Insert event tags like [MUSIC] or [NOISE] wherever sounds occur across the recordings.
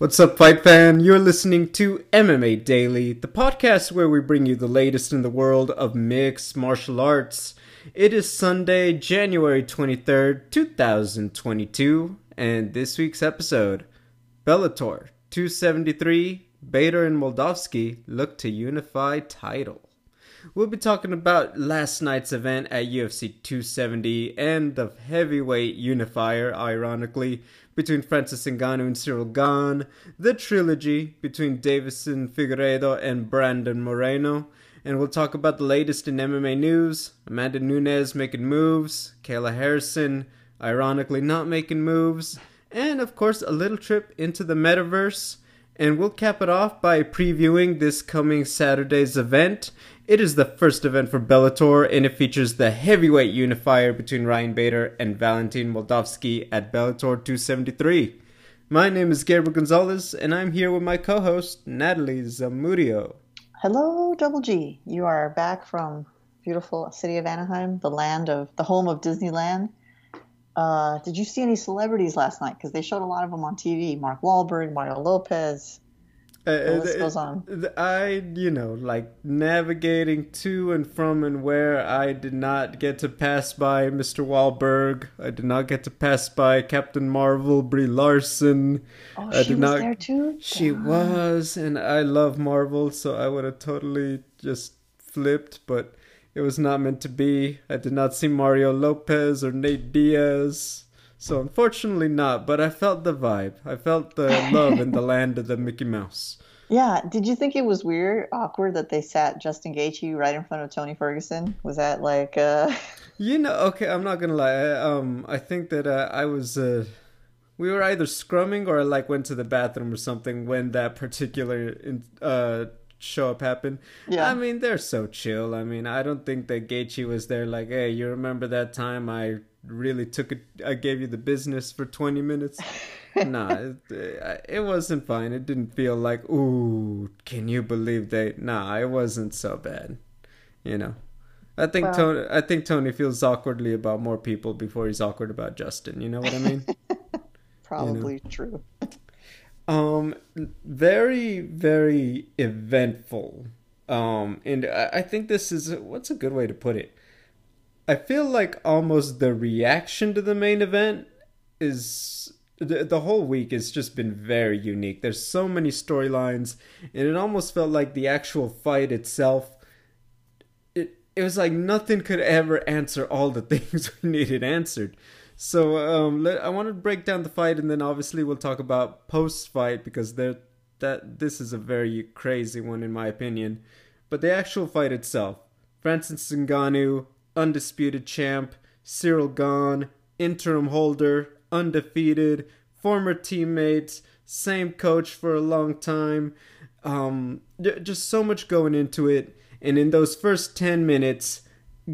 What's up, fight fan? You're listening to MMA Daily, the podcast where we bring you the latest in the world of mixed martial arts. It is Sunday, January 23rd, 2022, and this week's episode Bellator 273, Bader and Moldavsky look to unify title. We'll be talking about last night's event at UFC 270 and the heavyweight unifier, ironically, between Francis Ngannou and Cyril Gane, the trilogy between Deiveson Figueiredo and Brandon Moreno, and we'll talk about the latest in MMA news, Amanda Nunes making moves, Kayla Harrison ironically not making moves, and of course a little trip into the metaverse. And we'll cap it off by previewing this coming Saturday's event. It is the first event for Bellator, and it features the heavyweight unifier between Ryan Bader and Valentin Moldavsky at Bellator 273. My name is Gabriel Gonzalez, and I'm here with my co-host Natalie Zamudio. Hello, Double G. You are back from beautiful city of Anaheim, the land of the home of Disneyland. Uh, did you see any celebrities last night? Because they showed a lot of them on TV. Mark Wahlberg, Mario Lopez. Uh, goes on. I, you know, like navigating to and from and where I did not get to pass by Mr. Wahlberg. I did not get to pass by Captain Marvel, Brie Larson. Oh, I she did was not- there too. She Damn. was, and I love Marvel, so I would have totally just flipped, but it was not meant to be. I did not see Mario Lopez or Nate Diaz, so unfortunately not, but I felt the vibe. I felt the [LAUGHS] love in the land of the Mickey Mouse. Yeah. Did you think it was weird, awkward that they sat Justin Gaethje right in front of Tony Ferguson? Was that like, uh, [LAUGHS] You know, okay, I'm not gonna lie. I, um, I think that uh, I was. Uh, we were either scrumming or I like went to the bathroom or something when that particular in, uh show up happened. Yeah. I mean, they're so chill. I mean, I don't think that Gaethje was there like, hey, you remember that time I really took it? I gave you the business for 20 minutes. [LAUGHS] nah, it, it wasn't fine. It didn't feel like, ooh, can you believe they? Nah, it wasn't so bad. You know. I think Well- Tony. I think Tony feels awkwardly about more people before he's awkward about Justin. You know what I mean? [LAUGHS] probably true? Um, very, very eventful. Um, and I, think this is what's a good way to put it. I feel like almost the reaction to the main event is the, the whole week has just been very unique. There's so many storylines, and it almost felt like the actual fight itself. It it was like nothing could ever answer all the [LAUGHS] things we needed answered. So um, let, I want to break down the fight, and then obviously we'll talk about post fight because that this is a very crazy one in my opinion. But the actual fight itself, Francis Ngannou, undisputed champ, Cyril Gane, interim holder, undefeated, former teammates, same coach for a long time. Um, just so much going into it, and in those first ten minutes,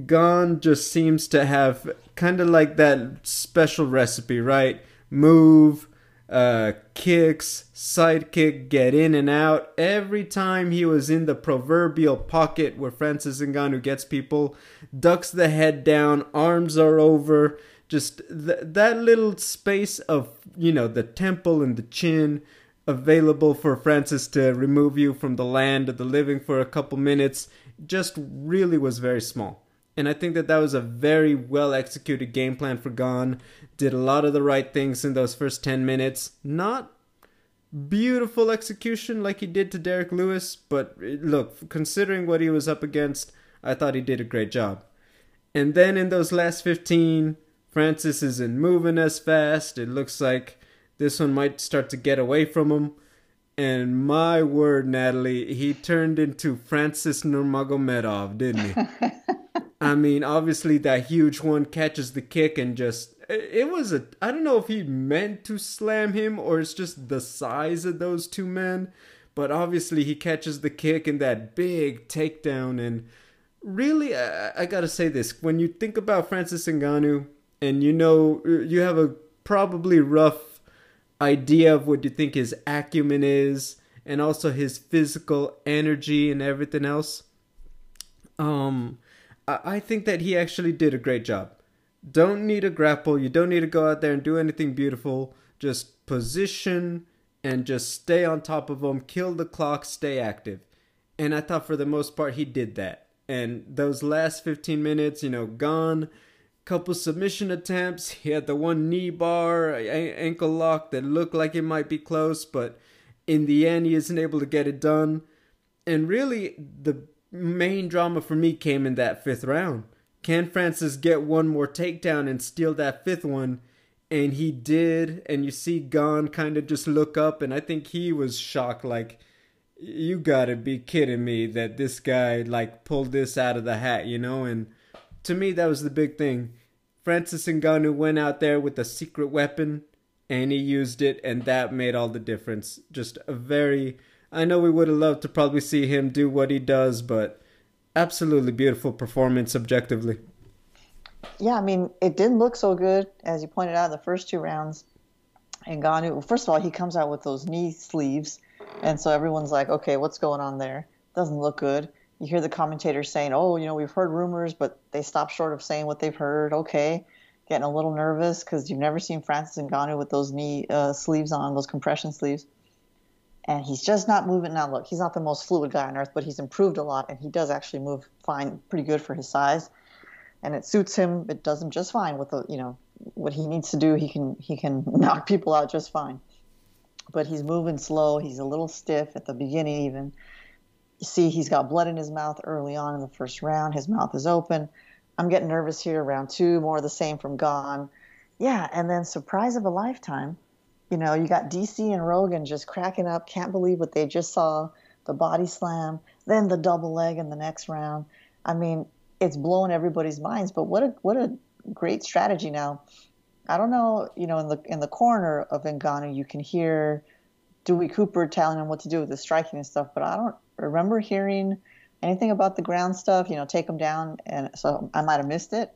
Gane just seems to have kind of like that special recipe, right? Move, uh, kicks, sidekick, get in and out. Every time he was in the proverbial pocket where Francis Ngannou gets people, ducks the head down, arms are over. Just th- that little space of, you know, the temple and the chin available for Francis to remove you from the land of the living for a couple minutes just really was very small. And I think that that was a very well executed game plan for Gane. Did a lot of the right things in those first 10 minutes. Not beautiful execution like he did to Derrick Lewis, but eh, look, considering what he was up against, I thought he did a great job. And then in those last 15, Francis isn't moving as fast. It looks like this one might start to get away from him. And my word, Natalie, he turned into Francis Nurmagomedov, didn't he? [LAUGHS] I mean, obviously that huge one catches the kick and just it was a I don't know if he meant to slam him or it's just the size of those two men, but obviously he catches the kick and that big takedown and really I, I got to say this, when you think about Francis Ngannou and you know you have a probably rough idea of what you think his acumen is and also his physical energy and everything else um I think that he actually did a great job. Don't need a grapple. You don't need to go out there and do anything beautiful. Just position and just stay on top of him, kill the clock, stay active. And I thought for the most part he did that. And those last 15 minutes, you know, Gane. Couple submission attempts. He had the one knee bar, ankle lock that looked like it might be close, but in the end, he isn't able to get it done. And really, the main drama for me came in that fifth round. Can Francis get one more takedown and steal that fifth one? And he did. And you see Gane kind of just look up, and I think he was shocked, like, you gotta be kidding me that this guy, like, pulled this out of the hat, you know? And to me, that was the big thing. Francis Ngannou went out there with a secret weapon and he used it, and that made all the difference. Just a very. I know we would have loved to probably see him do what he does, but absolutely beautiful performance objectively. Yeah, I mean, it didn't look so good, as you pointed out in the first two rounds. And Ngannou, first of all, he comes out with those knee sleeves, and so everyone's like, okay, what's going on there? Doesn't look good you hear the commentators saying, "Oh, you know, we've heard rumors, but they stop short of saying what they've heard." Okay, getting a little nervous because you've never seen Francis Ngannou with those knee uh, sleeves on, those compression sleeves, and he's just not moving. Now, look, he's not the most fluid guy on earth, but he's improved a lot, and he does actually move fine, pretty good for his size, and it suits him. It does him just fine with the, you know, what he needs to do. He can he can [LAUGHS] knock people out just fine, but he's moving slow. He's a little stiff at the beginning, even you see, he's got blood in his mouth early on in the first round. His mouth is open. I'm getting nervous here. Round two, more of the same from Gane. Yeah, and then surprise of a lifetime. You know, you got DC and Rogan just cracking up, can't believe what they just saw. The body slam, then the double leg in the next round. I mean, it's blowing everybody's minds. But what a what a great strategy now. I don't know, you know, in the in the corner of Ngannou, you can hear Dewey Cooper telling him what to do with the striking and stuff, but I don't remember hearing anything about the ground stuff, you know, take them down. And so I might have missed it.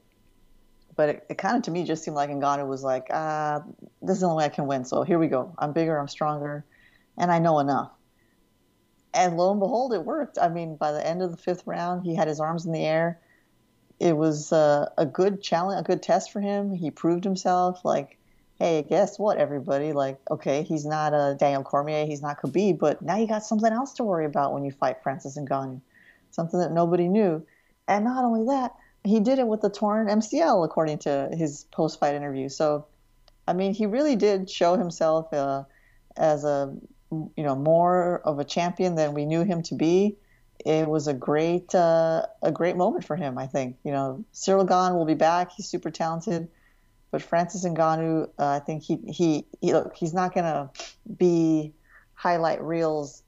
But it, it kind of to me just seemed like Ngannou was like, ah, this is the only way I can win. So here we go. I'm bigger, I'm stronger, and I know enough. And lo and behold, it worked. I mean, by the end of the fifth round, he had his arms in the air. It was uh, a good challenge, a good test for him. He proved himself. Like hey, guess what, everybody? Like, okay, he's not a Daniel Cormier, he's not Khabib, but now you got something else to worry about when you fight Francis Ngannou, something that nobody knew. And not only that, he did it with the torn MCL, according to his post-fight interview. So, I mean, he really did show himself uh, as a, you know, more of a champion than we knew him to be. It was a great, uh, a great moment for him. I think. You know, Cyril Gane will be back. He's super talented but Francis Ngannou, uh, I think he he, he look, he's not going to be highlight reels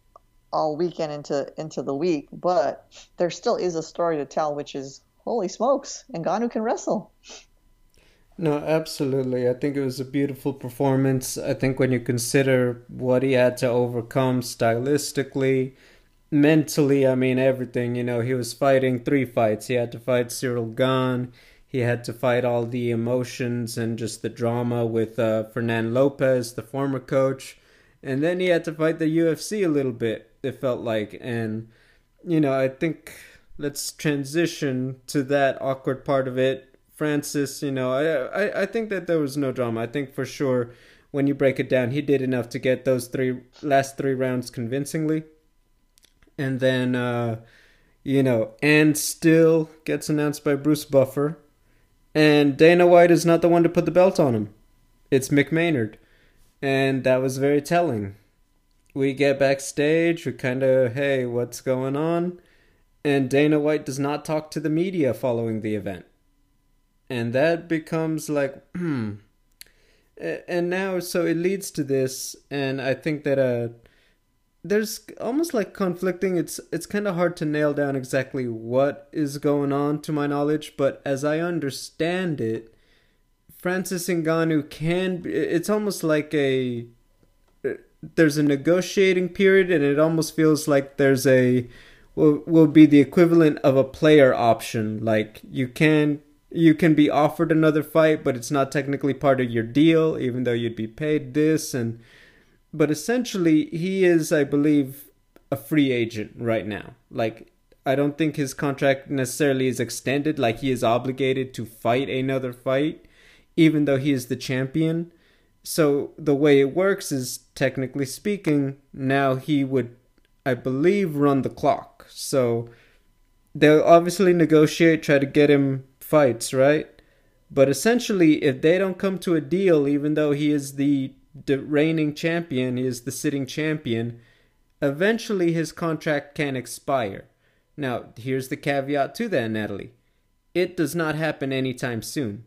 all weekend into into the week, but there still is a story to tell, which is holy smokes, and Ngannou can wrestle. No, absolutely. I think it was a beautiful performance. I think when you consider what he had to overcome stylistically, mentally, I mean everything. You know, he was fighting three fights. He had to fight Cyril Gane he had to fight all the emotions and just the drama with uh, Fernan Lopez, the former coach. And then he had to fight the UFC a little bit, it felt like. And, you know, I think let's transition to that awkward part of it. Francis, you know, I, I, I think that there was no drama. I think for sure when you break it down, he did enough to get those three last three rounds convincingly. And then, uh, you know, and still gets announced by Bruce Buffer and Dana White is not the one to put the belt on him. It's Mick Maynard. And that was very telling. We get backstage, we kind of, hey, what's going on? And Dana White does not talk to the media following the event. And that becomes like, [CLEARS THROAT] hmm. And now, so it leads to this, and I think that uh, there's almost like conflicting it's it's kind of hard to nail down exactly what is going on to my knowledge but as i understand it francis ngannou can it's almost like a there's a negotiating period and it almost feels like there's a will will be the equivalent of a player option. Like you can you can be offered another fight but it's not technically part of your deal even though you'd be paid this and but essentially he is i believe a free agent right now. Like i don't think his contract necessarily is extended. Like he is obligated to fight another fight even though he is the champion. So the way it works is technically speaking, now he would, I believe, run the clock. So they'll obviously negotiate, try to get him fights, right? But essentially, if they don't come to a deal, even though he is the, the reigning champion, he is the sitting champion, eventually his contract can expire. Now, here's the caveat to that, Natalie. It does not happen anytime soon.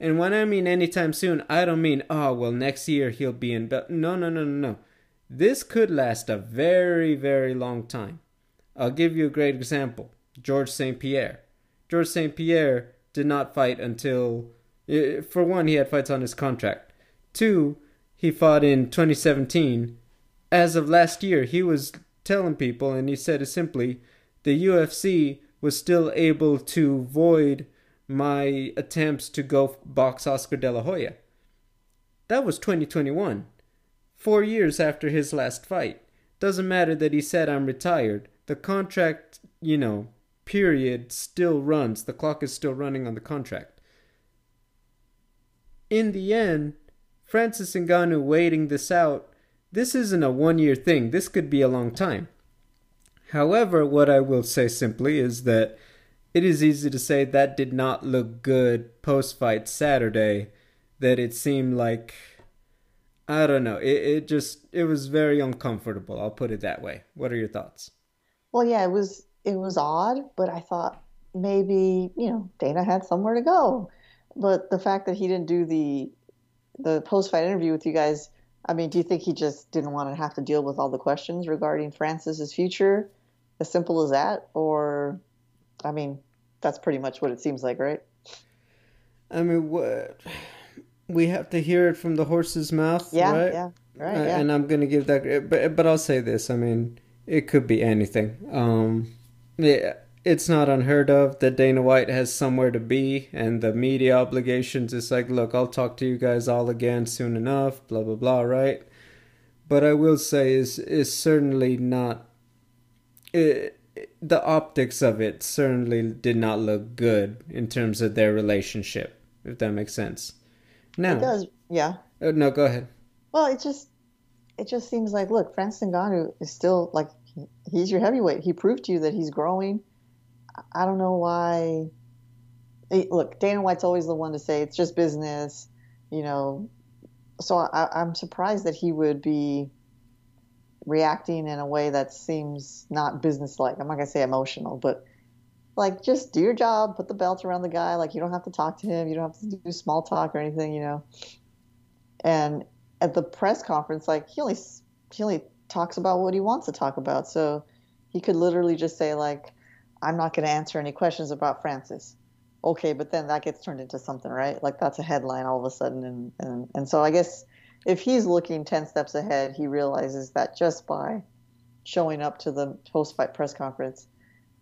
And when I mean anytime soon, I don't mean, oh, well, next year he'll be in. Be-. No, no, no, no, no. This could last a very, very long time. I'll give you a great example George St. Pierre. George St. Pierre did not fight until, eh, for one, he had fights on his contract. Two, he fought in 2017. As of last year, he was telling people, and he said it simply, the UFC was still able to void my attempts to go box Oscar De La Hoya. That was 2021, four years after his last fight. Doesn't matter that he said I'm retired. The contract, you know, period still runs. The clock is still running on the contract. In the end, Francis Ngannou waiting this out, this isn't a one year thing. This could be a long time. However, what I will say simply is that it is easy to say that did not look good post fight Saturday. That it seemed like I don't know. It it just it was very uncomfortable. I'll put it that way. What are your thoughts? Well, yeah, it was it was odd, but I thought maybe you know Dana had somewhere to go. But the fact that he didn't do the the post fight interview with you guys, I mean, do you think he just didn't want to have to deal with all the questions regarding Francis's future? As simple as that, or I mean, that's pretty much what it seems like, right? I mean, what we have to hear it from the horse's mouth, yeah, right? Yeah, right. Uh, yeah. And I'm gonna give that, but but I'll say this. I mean, it could be anything. Um, yeah, it's not unheard of that Dana White has somewhere to be, and the media obligations is like, look, I'll talk to you guys all again soon enough. Blah blah blah. Right. But I will say is is certainly not it, the optics of it certainly did not look good in terms of their relationship, if that makes sense. Now, it does, yeah. Uh, no, go ahead. Well, it just it just seems like look, Francis Ngannou is still like he's your heavyweight. He proved to you that he's growing. I don't know why. Look, Dana White's always the one to say it's just business, you know. So I, I'm surprised that he would be reacting in a way that seems not businesslike. I'm not gonna say emotional, but like just do your job, put the belt around the guy. Like you don't have to talk to him, you don't have to do small talk or anything, you know. And at the press conference, like he only he only talks about what he wants to talk about. So he could literally just say like, "I'm not going to answer any questions about Francis." Okay, but then that gets turned into something, right? Like that's a headline all of a sudden, and and and so I guess if he's looking 10 steps ahead, he realizes that just by showing up to the post fight press conference,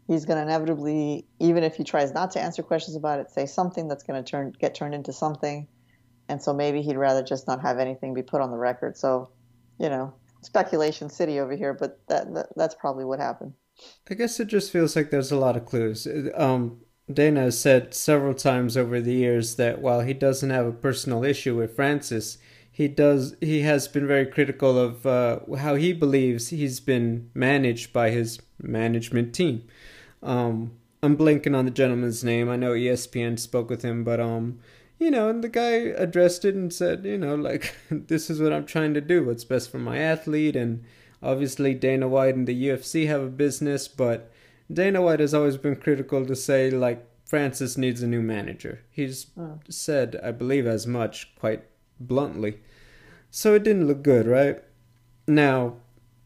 he's going to inevitably, even if he tries not to answer questions about it, say something that's going to turn get turned into something. And so maybe he'd rather just not have anything be put on the record. So, you know, speculation city over here, but that, that that's probably what happened. I guess it just feels like there's a lot of clues. Um, Dana has said several times over the years that while he doesn't have a personal issue with Francis, he does he has been very critical of uh, how he believes he's been managed by his management team. Um, I'm blanking on the gentleman's name. I know ESPN spoke with him, but um, you know, and the guy addressed it and said, you know, like [LAUGHS] this is what I'm trying to do. What's best for my athlete, and obviously Dana White and the UFC have a business, but Dana White has always been critical to say like Francis needs a new manager. He's oh. said, I believe, as much quite bluntly. So it didn't look good, right? Now,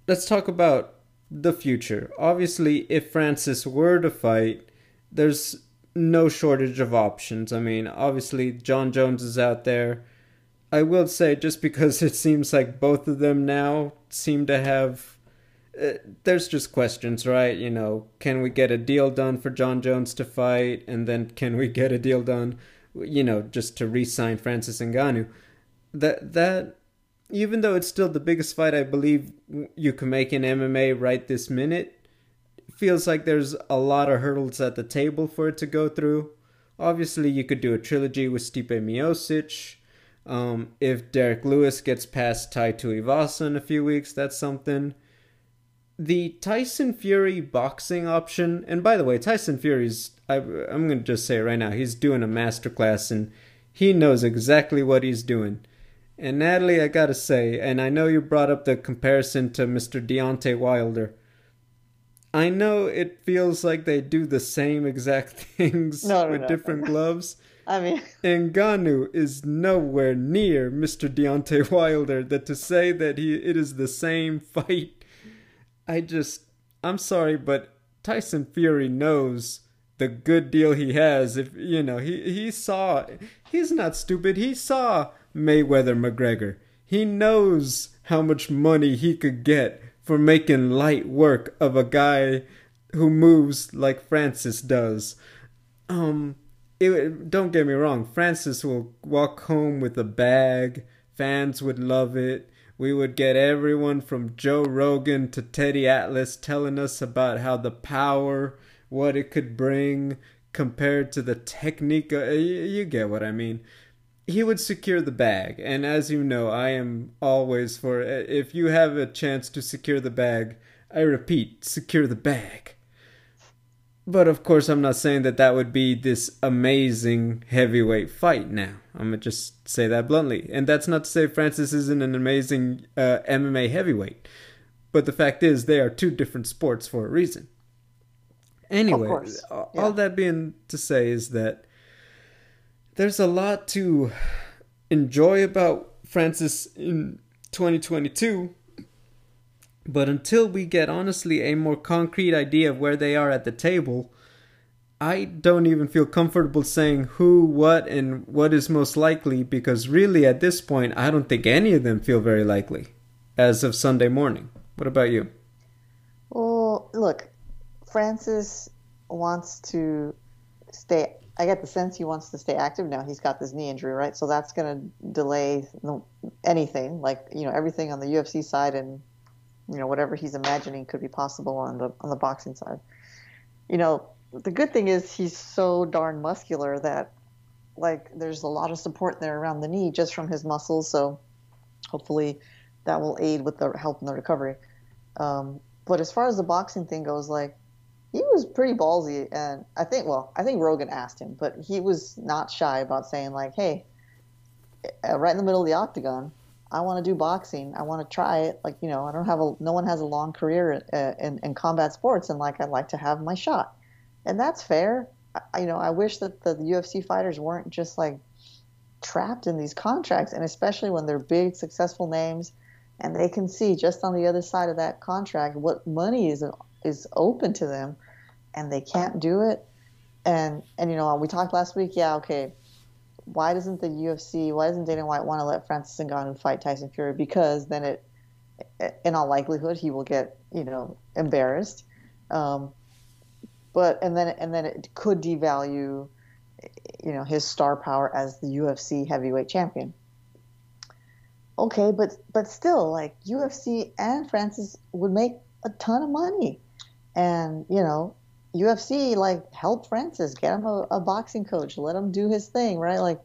let's talk about the future. Obviously, if Francis were to fight, there's no shortage of options. I mean, obviously, Jon Jones is out there. I will say, just because [LAUGHS] it seems like both of them now seem to have. Uh, there's just questions, right? You know, can we get a deal done for Jon Jones to fight? And then can we get a deal done, you know, just to re sign Francis Ngannou? that that even though it's still the biggest fight I believe you can make in MMA right this minute, feels like there's a lot of hurdles at the table for it to go through. Obviously, you could do a trilogy with Stipe Miocic. Um, if Derrick Lewis gets past Tai Tuivasa in a few weeks, that's something. The Tyson Fury boxing option, and by the way, Tyson Fury's, I, I'm going to just say right now, he's doing a masterclass and he knows exactly what he's doing. And Natalie, I gotta say, and I know you brought up the comparison to Mr. Deontay Wilder. I know it feels like they do the same exact [LAUGHS] things no, no, with no. different gloves. [LAUGHS] I mean, Ngannou is nowhere near Mr. Deontay [LAUGHS] Wilder. That to say that he it is the same fight, I just I'm sorry, but Tyson Fury knows the good deal he has. If you know, he he saw he's not stupid. He saw Mayweather McGregor. He knows how much money he could get for making light work of a guy who moves like Francis does. Um, it, don't get me wrong, Francis will walk home with a bag. Fans would love it. We would get everyone from Joe Rogan to Teddy Atlas telling us about how the power, what it could bring compared to the technique. You, you get what I mean he would secure the bag. And as you know, I am always for if you have a chance to secure the bag, I repeat, secure the bag. But of course, I'm not saying that that would be this amazing heavyweight fight now. I'm going to just say that bluntly. And that's not to say Francis isn't an amazing uh, MMA heavyweight. But the fact is, they are two different sports for a reason. Anyway, yeah. all that being to say is that there's a lot to enjoy about Francis in 2022. But until we get honestly a more concrete idea of where they are at the table, I don't even feel comfortable saying who, what, and what is most likely because really at this point, I don't think any of them feel very likely as of Sunday morning. What about you? Well, look, Francis wants to stay I get the sense he wants to stay active now. He's got this knee injury, right? So that's going to delay anything, like you know everything on the UFC side, and you know whatever he's imagining could be possible on the on the boxing side. You know, the good thing is he's so darn muscular that like there's a lot of support there around the knee just from his muscles. So hopefully that will aid with the help in the recovery. Um, but as far as the boxing thing goes, like he was pretty ballsy, and I think well, I think Rogan asked him, but he was not shy about saying like, "Hey, uh, right in the middle of the octagon, I want to do boxing. I want to try it. Like you know, I don't have a no one has a long career uh, in, in combat sports, and like I'd like to have my shot, and that's fair. I, you know, I wish that the UFC fighters weren't just like trapped in these contracts, and especially when they're big, successful names, and they can see just on the other side of that contract what money is is open to them and they can't do it. And and you know we talked last week yeah okay why doesn't the UFC why doesn't Dana White want to let Francis Ngannou fight Tyson Fury? Because then it in all likelihood he will get you know embarrassed. Um, but and then and then it could devalue you know his star power as the UFC heavyweight champion. Okay but but still like UFC and Francis would make a ton of money and you know UFC like help Francis get him a, a, boxing coach, let him do his thing, right? Like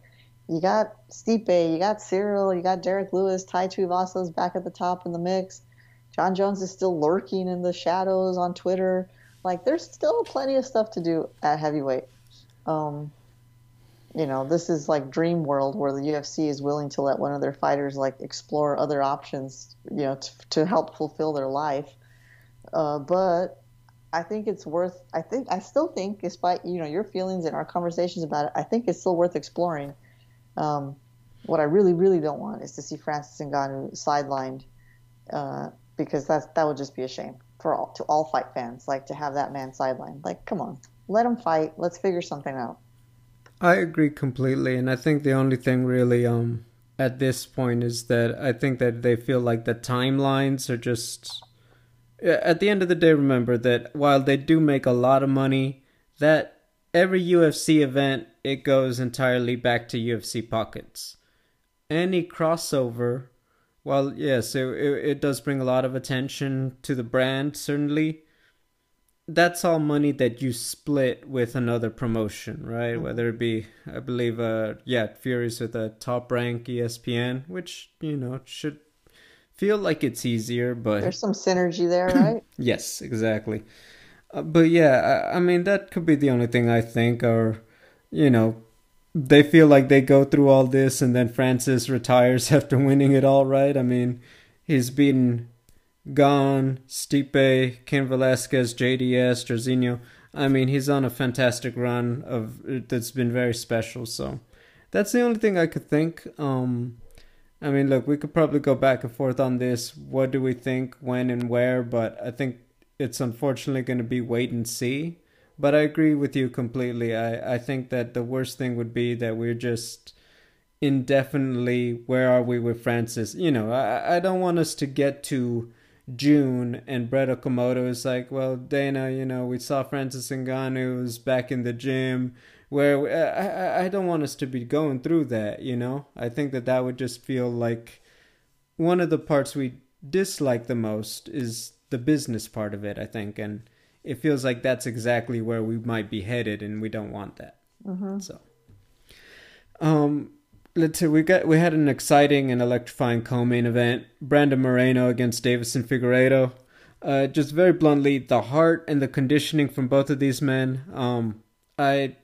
you got Stipe, you got Cyril, you got Derrick Lewis, Tai Tuivasa's back at the top in the mix. Jon Jones is still lurking in the shadows on Twitter. Like there's still plenty of stuff to do at heavyweight. Um, you know, this is like dream world where the UFC is willing to let one of their fighters like explore other options, you know, to, to help fulfill their life. Uh, but I think it's worth. I think I still think, despite you know your feelings and our conversations about it, I think it's still worth exploring. Um, what I really, really don't want is to see Francis Ngannou sidelined, uh, because that's that would just be a shame for all to all fight fans. Like to have that man sidelined. Like, come on, let him fight. Let's figure something out. I agree completely, and I think the only thing really um at this point is that I think that they feel like the timelines are just at the end of the day, remember that while they do make a lot of money, that every UFC event it goes entirely back to UFC pockets. Any crossover, well, yes, it, it, does bring a lot of attention to the brand, certainly. that's all money that you split with another promotion, right? Mm-hmm. Whether it be, I believe, uh, yeah, Fury's with a top rank ESPN, which you know should feel like it's easier, but there's some synergy there, [CLEARS THROAT] right? yes, exactly. Uh, but yeah, I, I mean that could be the only thing I think, or you know, they feel like they go through all this and then Francis retires [LAUGHS] after winning it all, right? I mean, he's been Gane, Stipe, Cain Velasquez, JDS, Jairzinho. I mean, he's on a fantastic run of that's been very special. So that's the only thing I could think. Um, I mean, look, we could probably go back and forth on this. What do we think, when, and where? But I think it's unfortunately going to be wait and see. But I agree with you completely. I, I think that the worst thing would be that we're just indefinitely where are we with Francis? You know, I, I don't want us to get to June, and Brett Okamoto is like, well, Dana, you know, we saw Francis Ngannou's back in the gym. Where we, I, I don't want us to be going through that, you know. I think that that would just feel like one of the parts we dislike the most is the business part of it. I think, and it feels like that's exactly where we might be headed, and we don't want that. Mm-hmm. So, um, let's see, we got we had an exciting and electrifying co-main event: Brandon Moreno against Deiveson Figueiredo. Uh, just very bluntly, the heart and the conditioning from both of these men. Um, I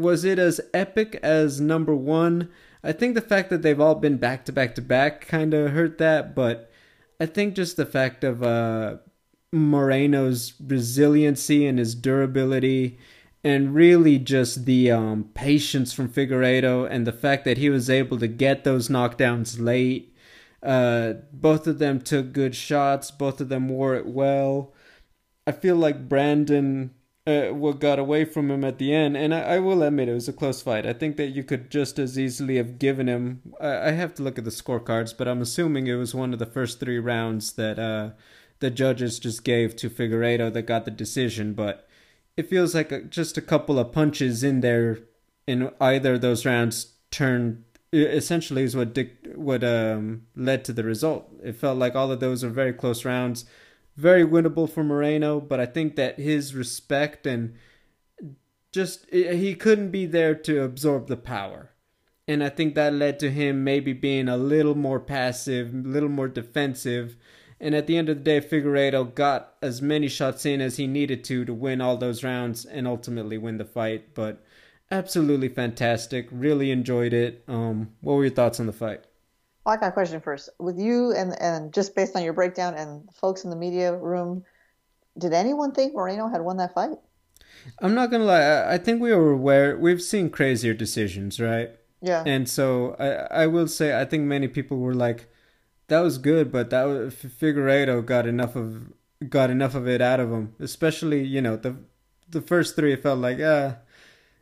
was it as epic as number one. I think the fact that they've all been back to back to back kind of hurt that, but I think just the fact of uh, Moreno's resiliency and his durability and really just the um, patience from Figueiredo and the fact that he was able to get those knockdowns late. Uh, both of them took good shots. Both of them wore it well. I feel like Brandon uh, what got away from him at the end, and I, I, will admit it was a close fight. I think that you could just as easily have given him. I, I have to look at the scorecards, but I'm assuming it was one of the first three rounds that uh, the judges just gave to Figueiredo that got the decision. But it feels like a, just a couple of punches in there in either of those rounds turned essentially is what what um, led to the result. It felt like all of those were very close rounds, very winnable for Moreno, but I think that his respect and just he couldn't be there to absorb the power. And I think that led to him maybe being a little more passive, a little more defensive, and at the end of the day, Figueiredo got as many shots in as he needed to to win all those rounds and ultimately win the fight. But absolutely fantastic. Really enjoyed it. Um, what were your thoughts on the fight? I got a question first. With you and and just based on your breakdown and folks in the media room, did anyone think Moreno had won that fight? I'm not gonna lie. I think we were aware. We've seen crazier decisions, right? Yeah. And so I I will say I think many people were like that was good, but that was, Figueiredo got enough of got enough of it out of him. Especially, you know, the the first three it felt like, uh,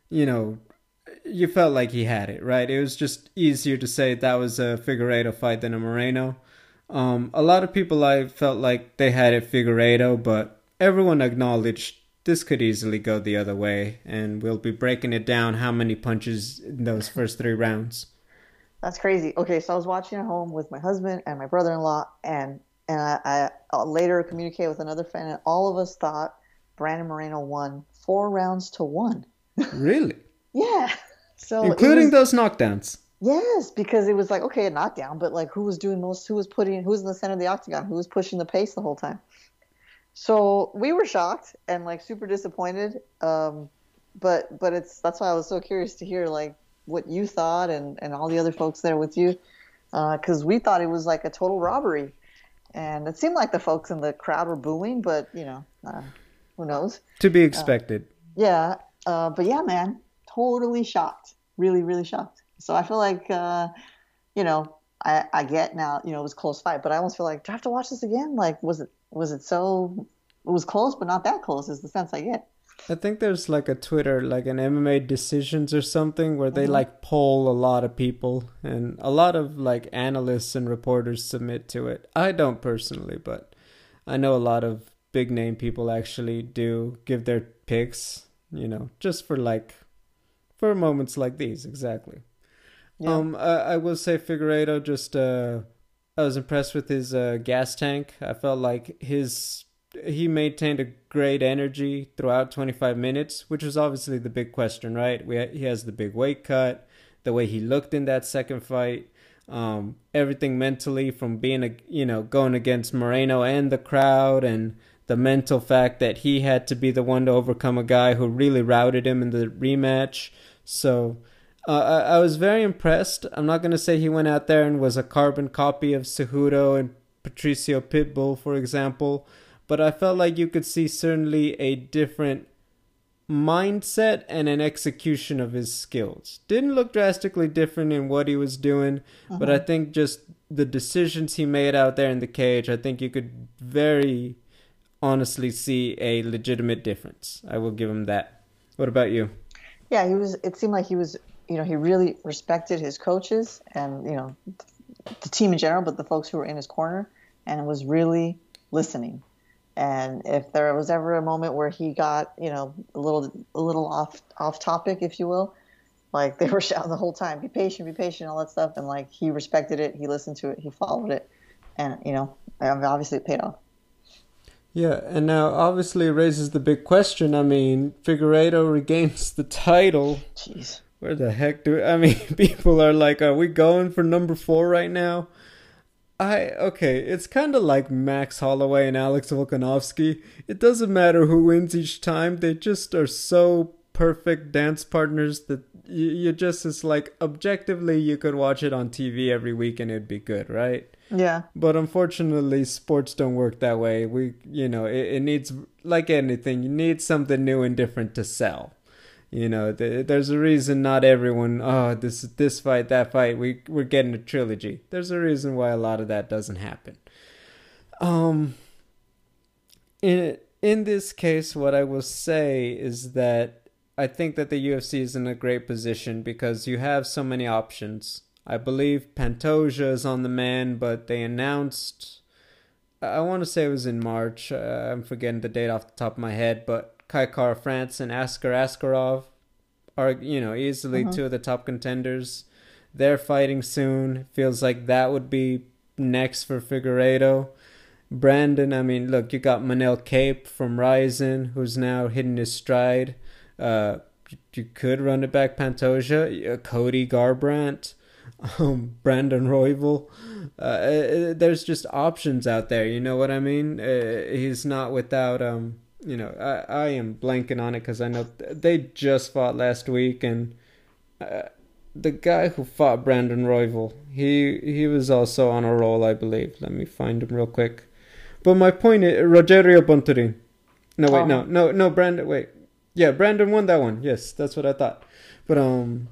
you know, you felt like he had it, right? It was just easier to say that was a Figueiredo fight than a Moreno. Um, a lot of people I felt like they had it Figueiredo, but everyone acknowledged this could easily go the other way, and we'll be breaking it down how many punches in those first three rounds. That's crazy. Okay, so I was watching at home with my husband and my brother-in-law, and and I, I later communicated with another friend, and all of us thought Brandon Moreno won four rounds to one. [LAUGHS] Really? Yeah. [LAUGHS] So including was, those knockdowns. Yes, because it was like okay, a knockdown, but like who was doing most? Who was putting? Who was in the center of the octagon? Who was pushing the pace the whole time? So we were shocked and like super disappointed. Um, but but it's that's why I was so curious to hear like what you thought and, and all the other folks there with you because uh, we thought it was like a total robbery and it seemed like the folks in the crowd were booing but you know uh, who knows to be expected uh, yeah uh, but yeah man totally shocked really really shocked so i feel like uh, you know I, I get now you know it was close fight but i almost feel like do i have to watch this again like was it was it so it was close but not that close is the sense i get I think there's like a Twitter, like an MMA decisions or something, where they mm-hmm. like poll a lot of people, and a lot of like analysts and reporters submit to it. I don't personally, but I know a lot of big name people actually do give their picks, you know, just for like for moments like these, exactly. Yeah. Um, I, I will say Figueiredo just uh, I was impressed with his uh, gas tank. I felt like his he maintained a great energy throughout 25 minutes, which was obviously the big question, right? We he has the big weight cut, the way he looked in that second fight, um, everything mentally from being a you know going against Moreno and the crowd, and the mental fact that he had to be the one to overcome a guy who really routed him in the rematch. So. Uh, I, I was very impressed. I'm not going to say he went out there and was a carbon copy of Cejudo and Patricio Pitbull, for example, but I felt like you could see certainly a different mindset and an execution of his skills. Didn't look drastically different in what he was doing, uh-huh. but I think just the decisions he made out there in the cage, I think you could very honestly see a legitimate difference. I will give him that. What about you? Yeah, he was it seemed like he was, you know, he really respected his coaches and, you know, the team in general, but the folks who were in his corner and was really listening. And if there was ever a moment where he got, you know, a little a little off off topic, if you will, like they were [LAUGHS] shouting the whole time, "Be patient, be patient," all that stuff, and like he respected it, he listened to it, he followed it, and you know, obviously it paid off. Yeah, and now obviously it raises the big question. I mean, Figueiredo regains the title. Jeez. Where the heck do I mean? [LAUGHS] People are like, "Are we going for number four right now?" I okay, it's kind of like Max Holloway and Alex Volkanovski. It doesn't matter who wins each time; they just are so perfect dance partners that you, you just it's like objectively you could watch it on TV every week and it'd be good, right? Yeah. But unfortunately, sports don't work that way. We, you know, it, it needs like anything, you need something new and different to sell. You know, th- there's a reason not everyone. Oh, this this fight, that fight. We we're getting a trilogy. There's a reason why a lot of that doesn't happen. Um. In in this case, what I will say is that I think that the UFC is in a great position because you have so many options. I believe Pantoja is on the man, but they announced. I want to say it was in March. Uh, I'm forgetting the date off the top of my head, but Kai Kara-France and Askar Askarov are, you know, easily uh-huh. two of the top contenders. They're fighting soon. Feels like that would be next for Figueiredo. Brandon, I mean, look, you got Manel Kape from Rizin, who's now hitting his stride. Uh, you could run it back Pantoja, uh, Cody Garbrandt, [LAUGHS] um, Brandon Royval. Uh, uh, there's just options out there. You know what I mean? Uh, he's not without um, you know, I, I am blanking on it because I know they just fought last week, and uh, the guy who fought Brandon Royval, he he was also on a roll, I believe. Let me find him real quick. But my point is, Rogerio Bontorin. No, wait, no, no, no, Brandon, wait. Yeah, Brandon won that one. Yes, that's what I thought. But, um,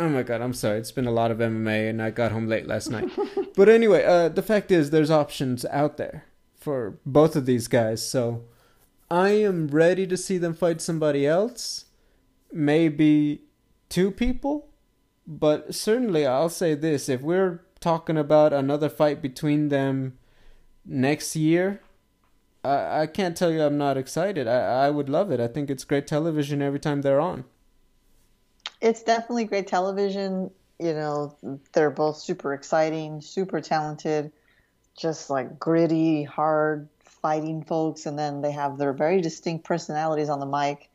oh my god, I'm sorry. It's been a lot of MMA and I got home late last night. [LAUGHS] but anyway, uh, the fact is, there's options out there for both of these guys. So, I am ready to see them fight somebody else. Maybe two people. But certainly, I'll say this if we're talking about another fight between them next year, I, I can't tell you I'm not excited. I, I would love it. I think it's great television every time they're on. It's definitely great television. You know, they're both super exciting, super talented, just like gritty, hard fighting folks, and then they have their very distinct personalities on the mic.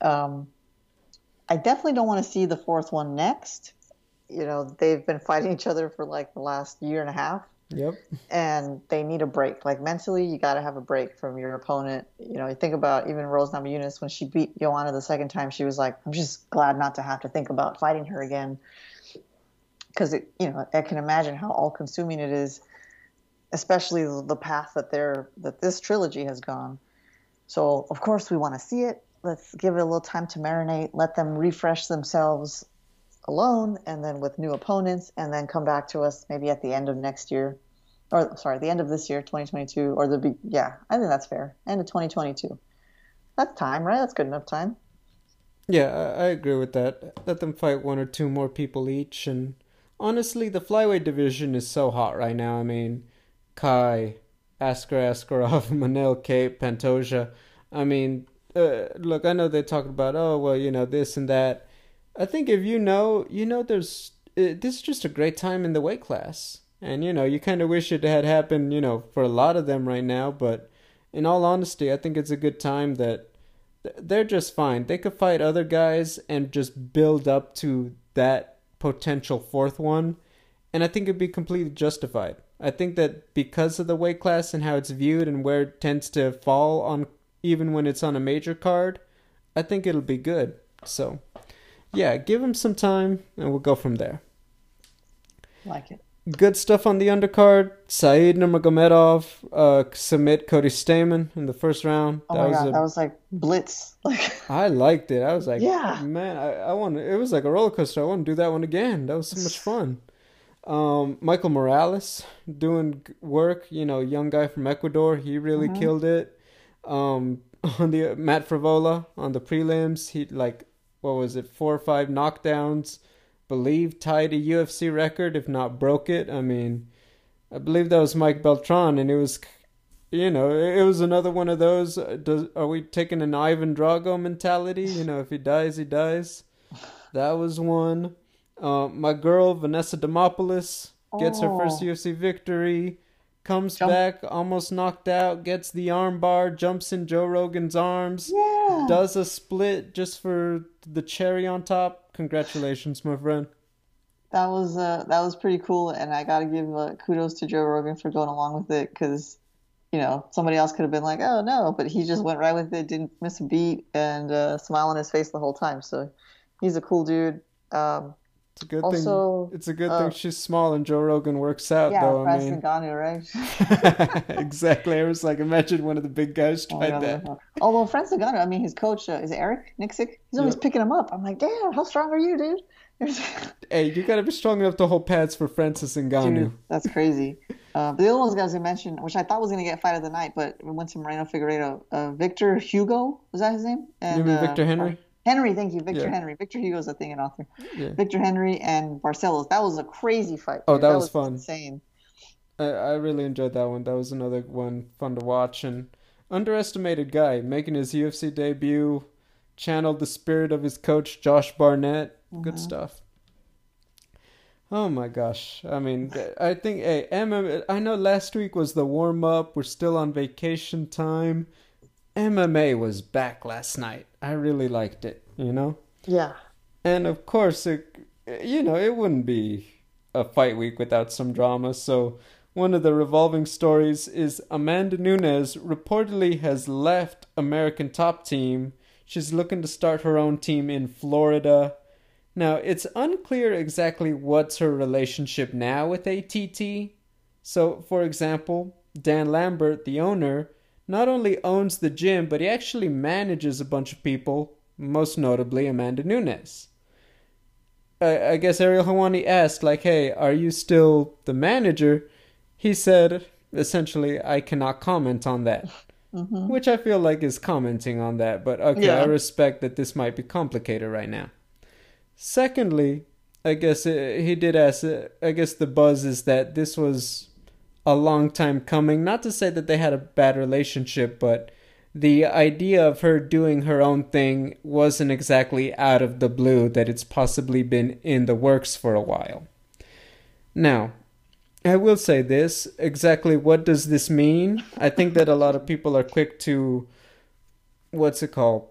Um, I definitely don't want to see the fourth one next. You know, they've been fighting each other for like the last year and a half. Yep. And they need a break. Like mentally, you got to have a break from your opponent. You know, you think about even Rose Namajunas when she beat Joanna the second time. She was like, "I'm just glad not to have to think about fighting her again," because it, you know, I can imagine how all-consuming it is especially the path that they're that this trilogy has gone. So of course we want to see it. Let's give it a little time to marinate. Let them refresh themselves alone, and then with new opponents, and then come back to us maybe at the end of next year, or sorry, the end of this year, 2022, or the yeah, I think that's fair. End of 2022. That's time, right? That's good enough time. Yeah, I agree with that. Let them fight one or two more people each, and honestly, the flyweight division is so hot right now. I mean, Kai, Askar Askarov, [LAUGHS] Manel Kape, Pantoja. I mean, uh, look, I know they talk about, oh, well, you know, this and that. I think if you know, you know, there's, uh, this is just a great time in the weight class. And, you know, you kind of wish it had happened, you know, for a lot of them right now, but in all honesty, I think it's a good time that they're just fine. They could fight other guys and just build up to that potential fourth one, and I think it'd be completely justified. I think that because of the weight class and how it's viewed and where it tends to fall on even when it's on a major card, I think it'll be good. So, yeah, give him some time and we'll go from there. Like it good stuff on the undercard. Saeed Nurmagomedov uh, submit Cody Stamann in the first round. Oh that my was god, a, that was like blitz. [LAUGHS] Like I liked it. I was like, yeah, man, I, I want. It was like a roller coaster. I want to do that one again. That was so much fun. Um, Michael Morales doing work. You know, young guy from Ecuador. He really mm-hmm. killed it. Um, [LAUGHS] on the Matt Frevola on the prelims, he like what was it, four or five knockdowns believe tied a UFC record, if not broke it. I mean, I believe that was Mike Beltran, and it was, you know, it was another one of those. Uh, does, are we taking an Ivan Drago mentality? You know, if he dies, he dies. That was one. Uh, my girl Vanessa Demopoulos gets oh. her first UFC oh. victory. Comes Jump. back, almost knocked out, gets the armbar, jumps in Joe Rogan's arms, yeah. does a split just for the cherry on top Congratulations, my friend. That was uh, that was pretty cool, and I got to give uh, kudos to Joe Rogan for going along with it because, you know, somebody else could have been like, "Oh no," but he just went right with it, didn't miss a beat, and uh, smile on his face the whole time. So, he's a cool dude. Um, it's a good also, thing. It's a good uh, thing she's small and Joe Rogan works out, yeah, though. I mean, Ngannou, right? [LAUGHS] [LAUGHS] exactly. I was like, imagine one of the big guys oh, tried oh, that. Although Francis Ngannou, I mean, his coach uh, is Eric Nicksick. He's always yep. picking him up. I'm like, damn, how strong are you, dude? [LAUGHS] hey, you gotta be strong enough to hold pads for Francis Ngannou. Dude, that's crazy. Uh, but the other ones guys I mentioned, which I thought was gonna get fight of the night, but we went to Moreno Figueiredo. Uh, Victor Hugo was that his name? And, you mean Victor uh, Henry? Henry, thank you, Victor yeah. Henry. Victor Hugo's a thing and author. Yeah. Victor Henry and Barcelos. That was a crazy fight. Oh, that, that was, was, fun. Insane. I, I really enjoyed that one. That was another one fun to watch and underestimated guy making his UFC debut. Channeled the spirit of his coach Josh Barnett. Mm-hmm. Good stuff. Oh my gosh. I mean, I think, hey, MMA, I know last week was the warm up. We're still on vacation time. MMA was back last night. I really liked it, you know? Yeah. And of course, it, you know, it wouldn't be a fight week without some drama. So, one of the revolving stories is Amanda Nunes reportedly has left American Top Team. She's looking to start her own team in Florida. Now, it's unclear exactly what's her relationship now with ATT. So, for example, Dan Lambert, the owner, not only owns the gym, but he actually manages a bunch of people, most notably Amanda Nunes. I, I guess Ariel Helwani asked, like, hey, are you still the manager? He said, essentially, I cannot comment on that. Mm-hmm. Which I feel like is commenting on that, but okay, yeah. I respect that this might be complicated right now. Secondly, I guess uh, he did ask. Uh, I guess the buzz is that this was a long time coming. Not to say that they had a bad relationship, but the idea of her doing her own thing wasn't exactly out of the blue. That it's possibly been in the works for a while. Now, I will say this exactly what does this mean? I think that a lot of people are quick to what's it called?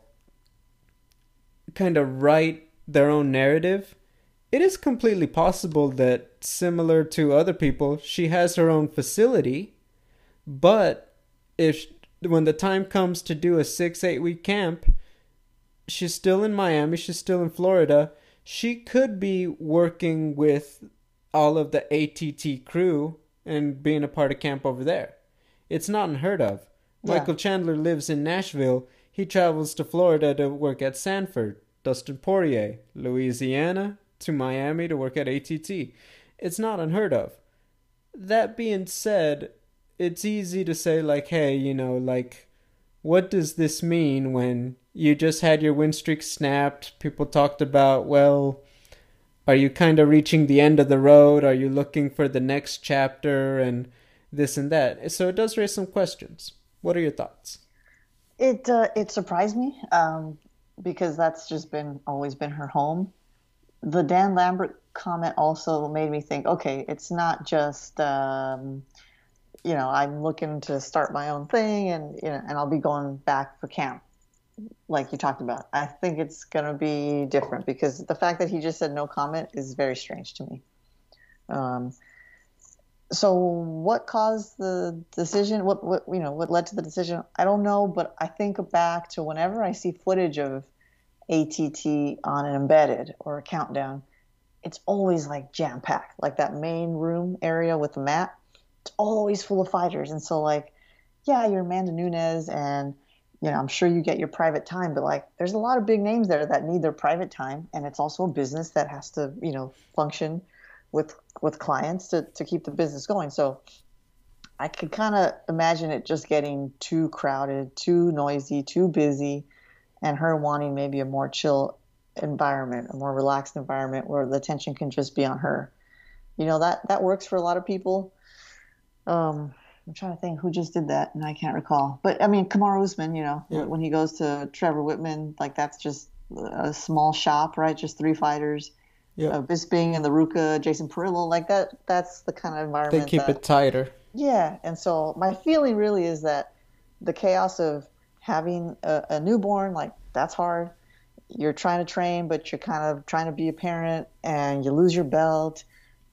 Kind of write their own narrative, it is completely possible that, similar to other people, she has her own facility, but if when the time comes to do a six, eight week camp, she's still in Miami, she's still in Florida, she could be working with all of the ATT crew and being a part of camp over there. It's not unheard of. Yeah. Michael Chandler lives in Nashville. He travels to Florida to work at Sanford. Dustin Poirier, Louisiana to Miami to work at ATT. It's not unheard of. That being said, it's easy to say, like, hey, you know, like, what does this mean when you just had your win streak snapped? People talked about, well, are you kind of reaching the end of the road? Are you looking for the next chapter and this and that? So it does raise some questions. What are your thoughts? It uh, it surprised me. Um, because that's just been always been her home. The Dan Lambert comment also made me think, okay, it's not just um, you know, I'm looking to start my own thing, and you know, and I'll be going back for camp, like you talked about. I think it's gonna be different because the fact that he just said no comment is very strange to me. Um, so what caused the decision? What what you know what led to the decision? I don't know, but I think back to whenever I see footage of ATT on an embedded or a countdown, it's always like jam packed, like that main room area with the mat it's always full of fighters. And so, like, yeah, you're Amanda Nunes, and you know, I'm sure you get your private time, but like, there's a lot of big names there that need their private time, and it's also a business that has to, you know, function with with clients to to keep the business going. So, I could kind of imagine it just getting too crowded, too noisy, too busy, and her wanting maybe a more chill environment, a more relaxed environment where the attention can just be on her. You know that that works for a lot of people. Um, I'm trying to think who just did that, and I can't recall. But I mean, Kamaru Usman, you know, yeah. when he goes to Trevor Wittman, like that's just a small shop, right? Just three fighters. Yeah. Uh, Bisping and the RVCA, Jason Parillo, like that. That's the kind of environment. They keep that, it tighter. Yeah, and so my feeling really is that the chaos of having a, a newborn, like that's hard. You're trying to train, but you're kind of trying to be a parent, and you lose your belt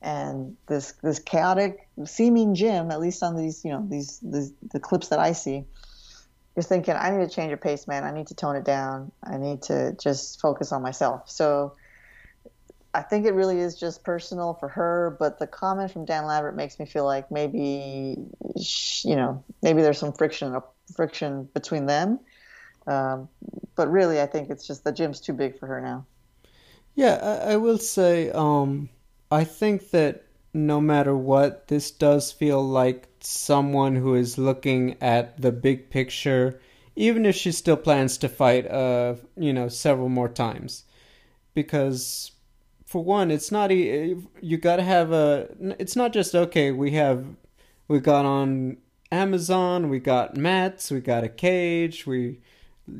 and this this chaotic seeming gym, at least on these you know these, these the clips that I see, you're thinking I need to change your pace, man. I need to tone it down. I need to just focus on myself. So I think it really is just personal for her. But the comment from Dan Lambert makes me feel like maybe you know maybe there's some friction friction between them. Um, but really, I think it's just the gym's too big for her now. Yeah, I, I will say. Um I think that no matter what, this does feel like someone who is looking at the big picture, even if she still plans to fight, uh, you know, several more times, because for one, it's not you got to have a. It's not just okay. We have we got on Amazon, we got mats, we got a cage, we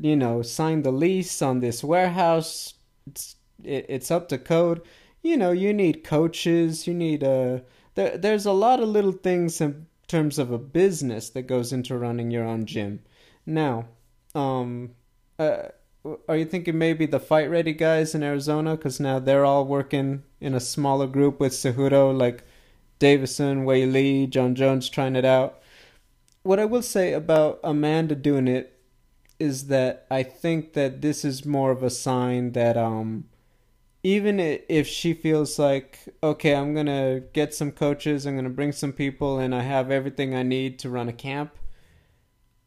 you know signed the lease on this warehouse. It's it, it's up to code you know, you need coaches, you need a. Uh, there, there's a lot of little things in terms of a business that goes into running your own gym. Now, um, uh, are you thinking maybe the fight ready guys in Arizona? Because now they're all working in a smaller group with Cejudo, like Deiveson, Weili, Jon Jones trying it out. What I will say about Amanda doing it is that I think that this is more of a sign that um even if she feels like okay i'm gonna get some coaches i'm gonna bring some people and i have everything i need to run a camp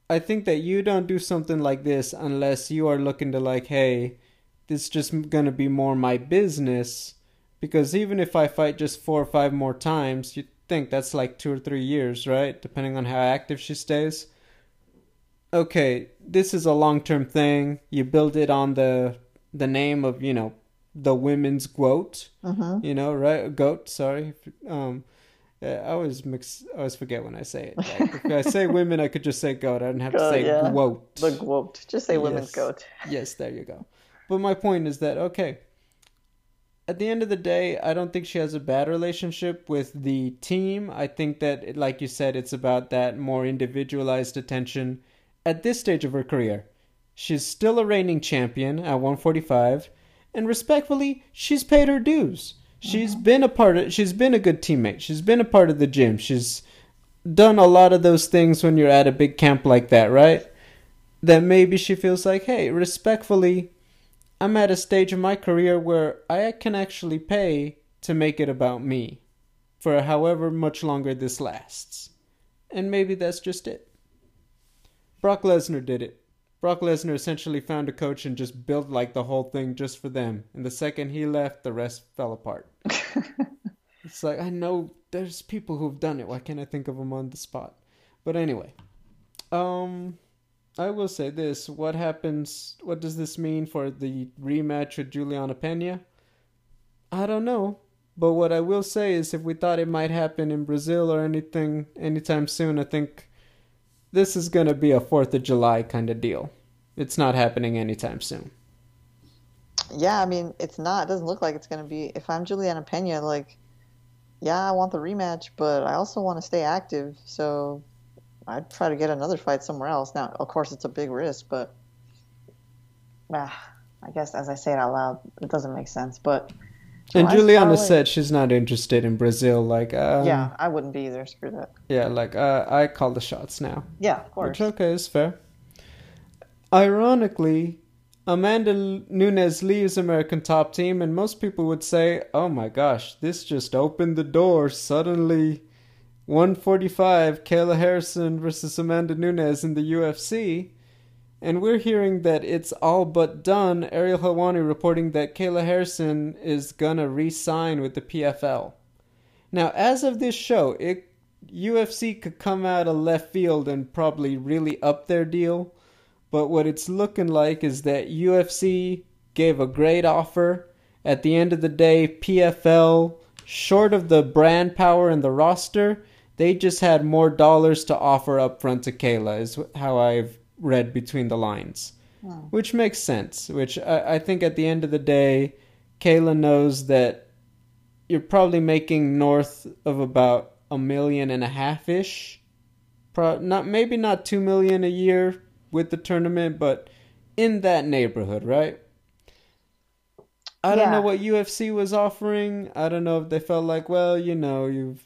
i think that you don't do something like this unless you are looking to like hey this is just gonna be more my business because even if i fight just four or five more times you think that's like two or three years right depending on how active she stays okay this is a long-term thing you build it on the the name of you know the women's goat. Mm-hmm. You know, right? Goat. Sorry. Um, I always mix. I always forget when I say it. Like, if I say [LAUGHS] women, I could just say goat. I don't have to say yeah. goat. The goat. Just say women's yes. goat. yes, there you go. But my point is that okay. At the end of the day, I don't think she has a bad relationship with the team. I think that, like you said, it's about that more individualized attention at this stage of her career. She's still a reigning champion at 145 and respectfully, she's paid her dues. She's mm-hmm. been a part of she's been a good teammate. She's been a part of the gym. She's done a lot of those things when you're at a big camp like that, right? That maybe she feels like, "Hey, respectfully, I'm at a stage in my career where I can actually pay to make it about me for however much longer this lasts." And maybe that's just it. Brock Lesnar did it. Brock Lesnar essentially found a coach and just built like the whole thing just for them. And the second he left, the rest fell apart. [LAUGHS] it's like I know there's people who've done it. Why can't I think of them on the spot? But anyway, um, I will say this: what happens? What does this mean for the rematch with Juliana Pena? I don't know. But what I will say is, if we thought it might happen in Brazil or anything anytime soon, I think this is going to be a 4th of July kind of deal. It's not happening anytime soon. Yeah, I mean, it's not. It doesn't look like it's going to be. If I'm Juliana Pena, like, yeah, I want the rematch, but I also want to stay active. So I'd try to get another fight somewhere else. Now, of course, it's a big risk, but ah, I guess as I say it out loud, it doesn't make sense. But and Juliana said she's not interested in Brazil. Like, um, yeah, I wouldn't be either. Screw that. Yeah, like uh, I call the shots now. Yeah, of course. Which okay is fair. Ironically, Amanda Nunes leaves American Top Team, and most people would say, "Oh my gosh, this just opened the door." Suddenly, 145 Kayla Harrison versus Amanda Nunes in the UFC. And we're hearing that it's all but done. Ariel Helwani reporting that Kayla Harrison is gonna re-sign with the PFL. Now, as of this show, it UFC could come out of left field and probably really up their deal. But what it's looking like is that UFC gave a great offer. At the end of the day, PFL, short of the brand power and the roster, they just had more dollars to offer up front to Kayla, is how I've read between the lines, hmm. which makes sense. Which I, I, think at the end of the day, Kayla knows that you're probably making north of about a million and a half ish. Pro- not maybe not two million a year with the tournament, but in that neighborhood, right? I yeah. don't know what UFC was offering. I don't know if they felt like, well, you know, you've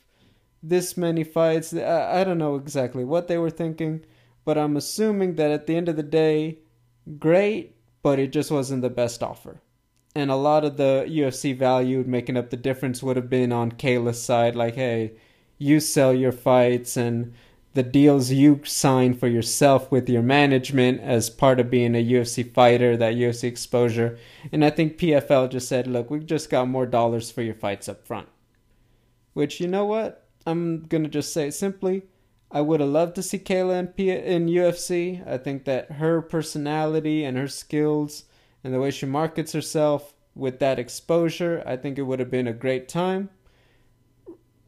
this many fights. I, I don't know exactly what they were thinking but I'm assuming that at the end of the day, great, but it just wasn't the best offer. And a lot of the UFC value making up the difference would have been on Kayla's side, like, hey, you sell your fights and the deals you sign for yourself with your management as part of being a UFC fighter, that UFC exposure. And I think PFL just said, look, we've just got more dollars for your fights up front. Which, you know what? I'm to just say it simply I would have loved to see Kayla in, P- in UFC. I think that her personality and her skills and the way she markets herself with that exposure, I think it would have been a great time.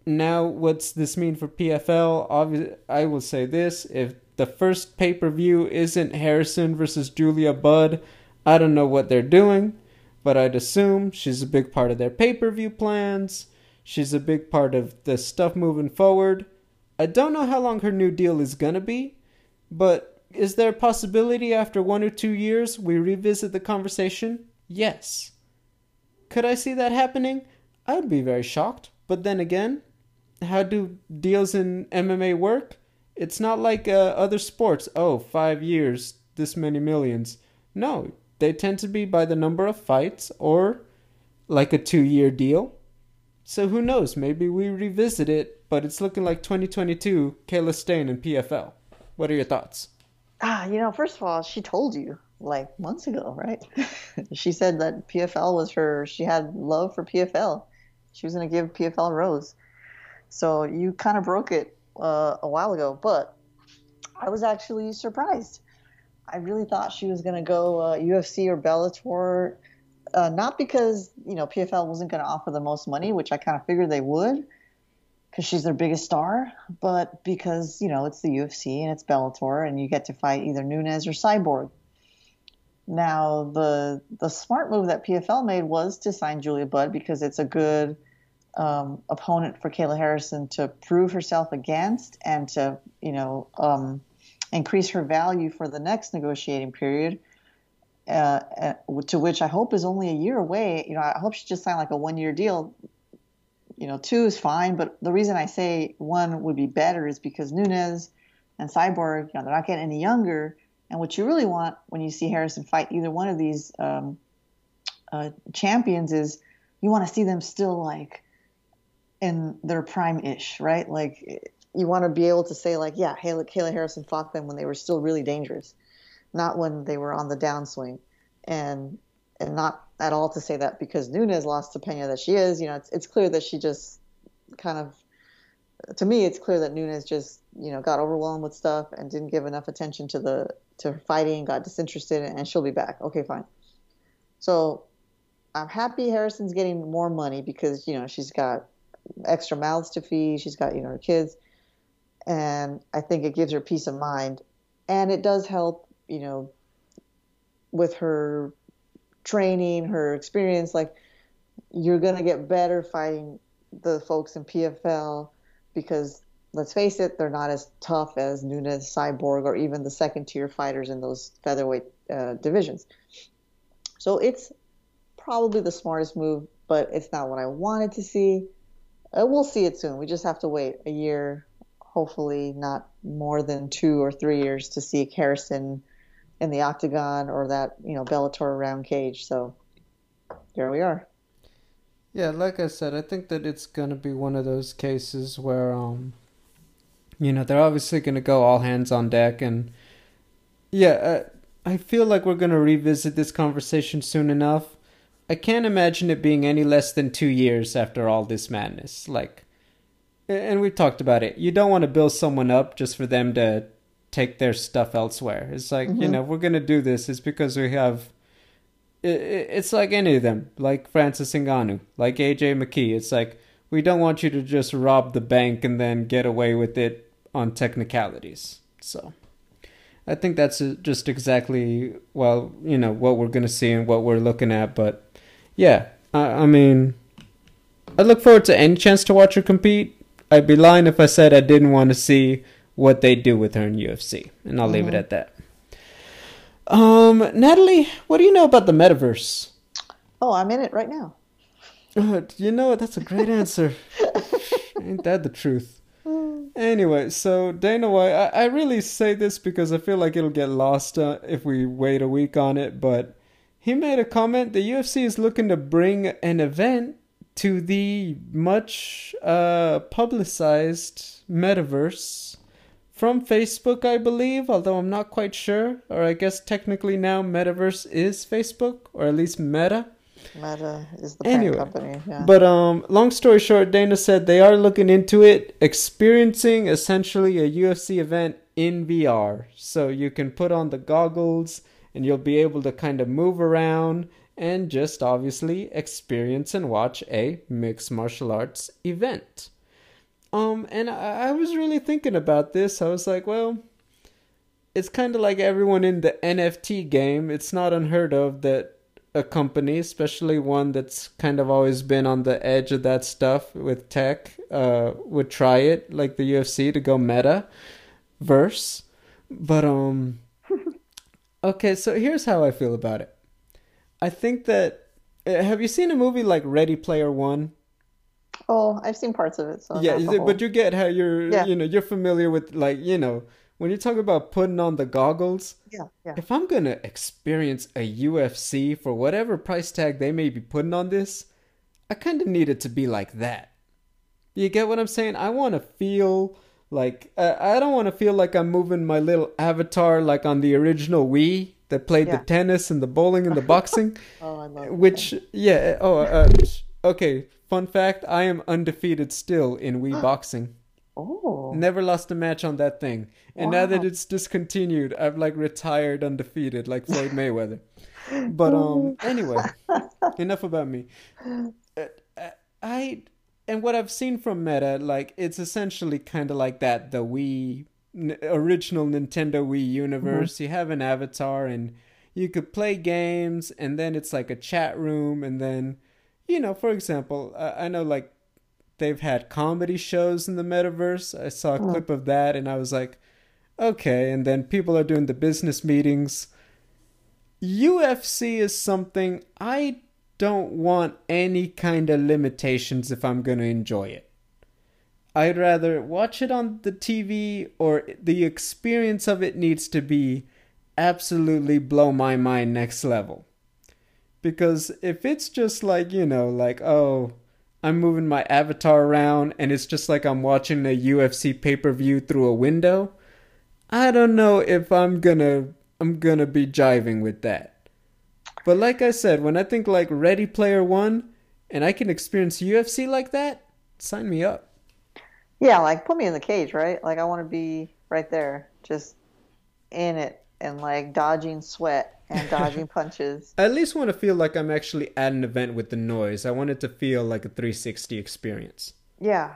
Now, what's this mean for PFL? Obviously, I will say this: if the first pay per view isn't Harrison versus Julia Budd, I don't know what they're doing, but I'd assume she's a big part of their pay per view plans. She's a big part of the stuff moving forward. I don't know how long her new deal is gonna be, but is there a possibility after one or two years we revisit the conversation? Yes. Could I see that happening? I'd be very shocked. But then again, how do deals in MMA work? It's not like uh, other sports. Oh, five years, this many millions. No, they tend to be by the number of fights or like a two year deal. So who knows? Maybe we revisit it but it's looking like 2022 Kayla Stain in PFL. What are your thoughts? Ah, you know, first of all, she told you like months ago, right? [LAUGHS] she said that PFL was her, she had love for PFL. She was going to give PFL a rose. So you kind of broke it uh, a while ago, but I was actually surprised. I really thought she was going to go uh, UFC or Bellator, uh, not because, you know, PFL wasn't going to offer the most money, which I kind of figured they would because she's their biggest star, but because you know it's the UFC and it's Bellator, and you get to fight either Nunes or Cyborg. Now, the the smart move that PFL made was to sign Julia Budd because it's a good um, opponent for Kayla Harrison to prove herself against and to you know um, increase her value for the next negotiating period. Uh, uh to which I hope is only a year away. You know, I hope she just signed like a one year deal you know, two is fine, but the reason I say one would be better is because Nunes and Cyborg, you know, they're not getting any younger. And what you really want when you see Harrison fight either one of these um, uh, champions is you want to see them still like in their prime ish, right? Like you want to be able to say like, yeah, Kayla, Kayla Harrison fought them when they were still really dangerous, not when they were on the downswing. And and not at all to say that because Nunes lost to Pena that she is. You know, it's, it's clear that she just kind of, to me, it's clear that Nunes just you know got overwhelmed with stuff and didn't give enough attention to the to her fighting, got disinterested, and she'll be back. Okay, fine. So I'm happy Harrison's getting more money because you know she's got extra mouths to feed, she's got you know her kids, and I think it gives her peace of mind, and it does help you know with her training, her experience, like you're gonna get better fighting the folks in PFL because let's face it, they're not as tough as Nunes, Cyborg, or even the second tier fighters in those featherweight uh, divisions. So it's probably the smartest move, but it's not what I wanted to see. Uh, we'll see it soon. We just have to wait a year, hopefully not more than two or three years to see Harrison in the octagon or that you know Bellator round cage. So here we are. Yeah, like I said, I think that it's gonna be one of those cases where um, you know, they're obviously gonna go all hands on deck, and yeah, I feel like we're gonna revisit this conversation soon enough. I can't imagine it being any less than two years after all this madness. Like, and we've talked about it. You don't want to build someone up just for them to take their stuff elsewhere. It's like mm-hmm. you know we're gonna do this. It's because we have. it's like any of them, like Francis Ngannou, like AJ McKee. It's like we don't want you to just rob the bank and then get away with it on technicalities. So, I think that's just exactly well, you know, what we're gonna see and what we're looking at. But yeah, I, I mean, I look forward to any chance to watch her compete. I'd be lying if I said I didn't want to see what they do with her in UFC. And I'll mm-hmm. leave it mm-hmm. at that. Um, Natalie, what do you know about the metaverse? Oh, I'm in it right now. Uh, you know what? That's a great [LAUGHS] answer. Ain't that the truth? [SIGHS] Anyway, so Dana White, I, I really say this because I feel like it'll get lost uh, if we wait a week on it, but he made a comment the UFC is looking to bring an event to the much uh, publicized metaverse from Facebook, I believe, although I'm not quite sure. Or I guess technically now Metaverse is Facebook, or at least Meta. Meta is the parent anyway, company. Yeah. But um, long story short, Dana said they are looking into it, experiencing essentially a UFC event in VR. So you can put on the goggles and you'll be able to kind of move around and just obviously experience and watch a mixed martial arts event. Um, and I, I was really thinking about this. I was like, well, it's kind of like everyone in the NFT game. It's not unheard of that a company, especially one that's kind of always been on the edge of that stuff with tech, uh, would try it, like the UFC, to go meta verse. But um, [LAUGHS] okay, so here's how I feel about it. I think that uh, have you seen a movie like Ready Player One? Oh, I've seen parts of it. So yeah, but you get how you're, yeah. you know, you're familiar with like, you know, when you talk about putting on the goggles. Yeah, yeah. If I'm gonna experience a UFC for whatever price tag they may be putting on this, I kind of need it to be like that. You get what I'm saying? I want to feel like uh, I don't want to feel like I'm moving my little avatar like on the original Wii that played yeah. the tennis and the bowling and the boxing. [LAUGHS] oh, I love. Which that. yeah. Oh, uh, okay. Fun fact: I am undefeated still in Wii [GASPS] boxing. Oh. Never lost a match on that thing. And wow. now that it's discontinued, I've like retired undefeated like [LAUGHS] Floyd Mayweather. but um [LAUGHS] anyway, enough about me. Uh, I and what I've seen from Meta, like it's essentially kind of like that the Wii original Nintendo Wii universe. Mm-hmm. You have an avatar and you could play games and then it's like a chat room and then you know, for example, I, I know like they've had comedy shows in the metaverse. I saw a mm. clip of that and I was like, okay. And then people are doing the business meetings. UFC is something I don't want any kind of limitations if I'm going to enjoy it. I'd rather watch it on the TV or the experience of it needs to be absolutely blow my mind next level. Because if it's just like, you know, like, oh, I'm moving my avatar around and it's just like I'm watching a UFC pay-per-view through a window, I don't know if I'm gonna I'm gonna be jiving with that. But like I said, when I think like Ready Player One and I can experience UFC like that, sign me up. Yeah, like put me in the cage, right? Like I want to be right there, just in it and like dodging sweat and dodging [LAUGHS] punches. I at least want to feel like I'm actually at an event with the noise. I want it to feel like a 360 experience. Yeah.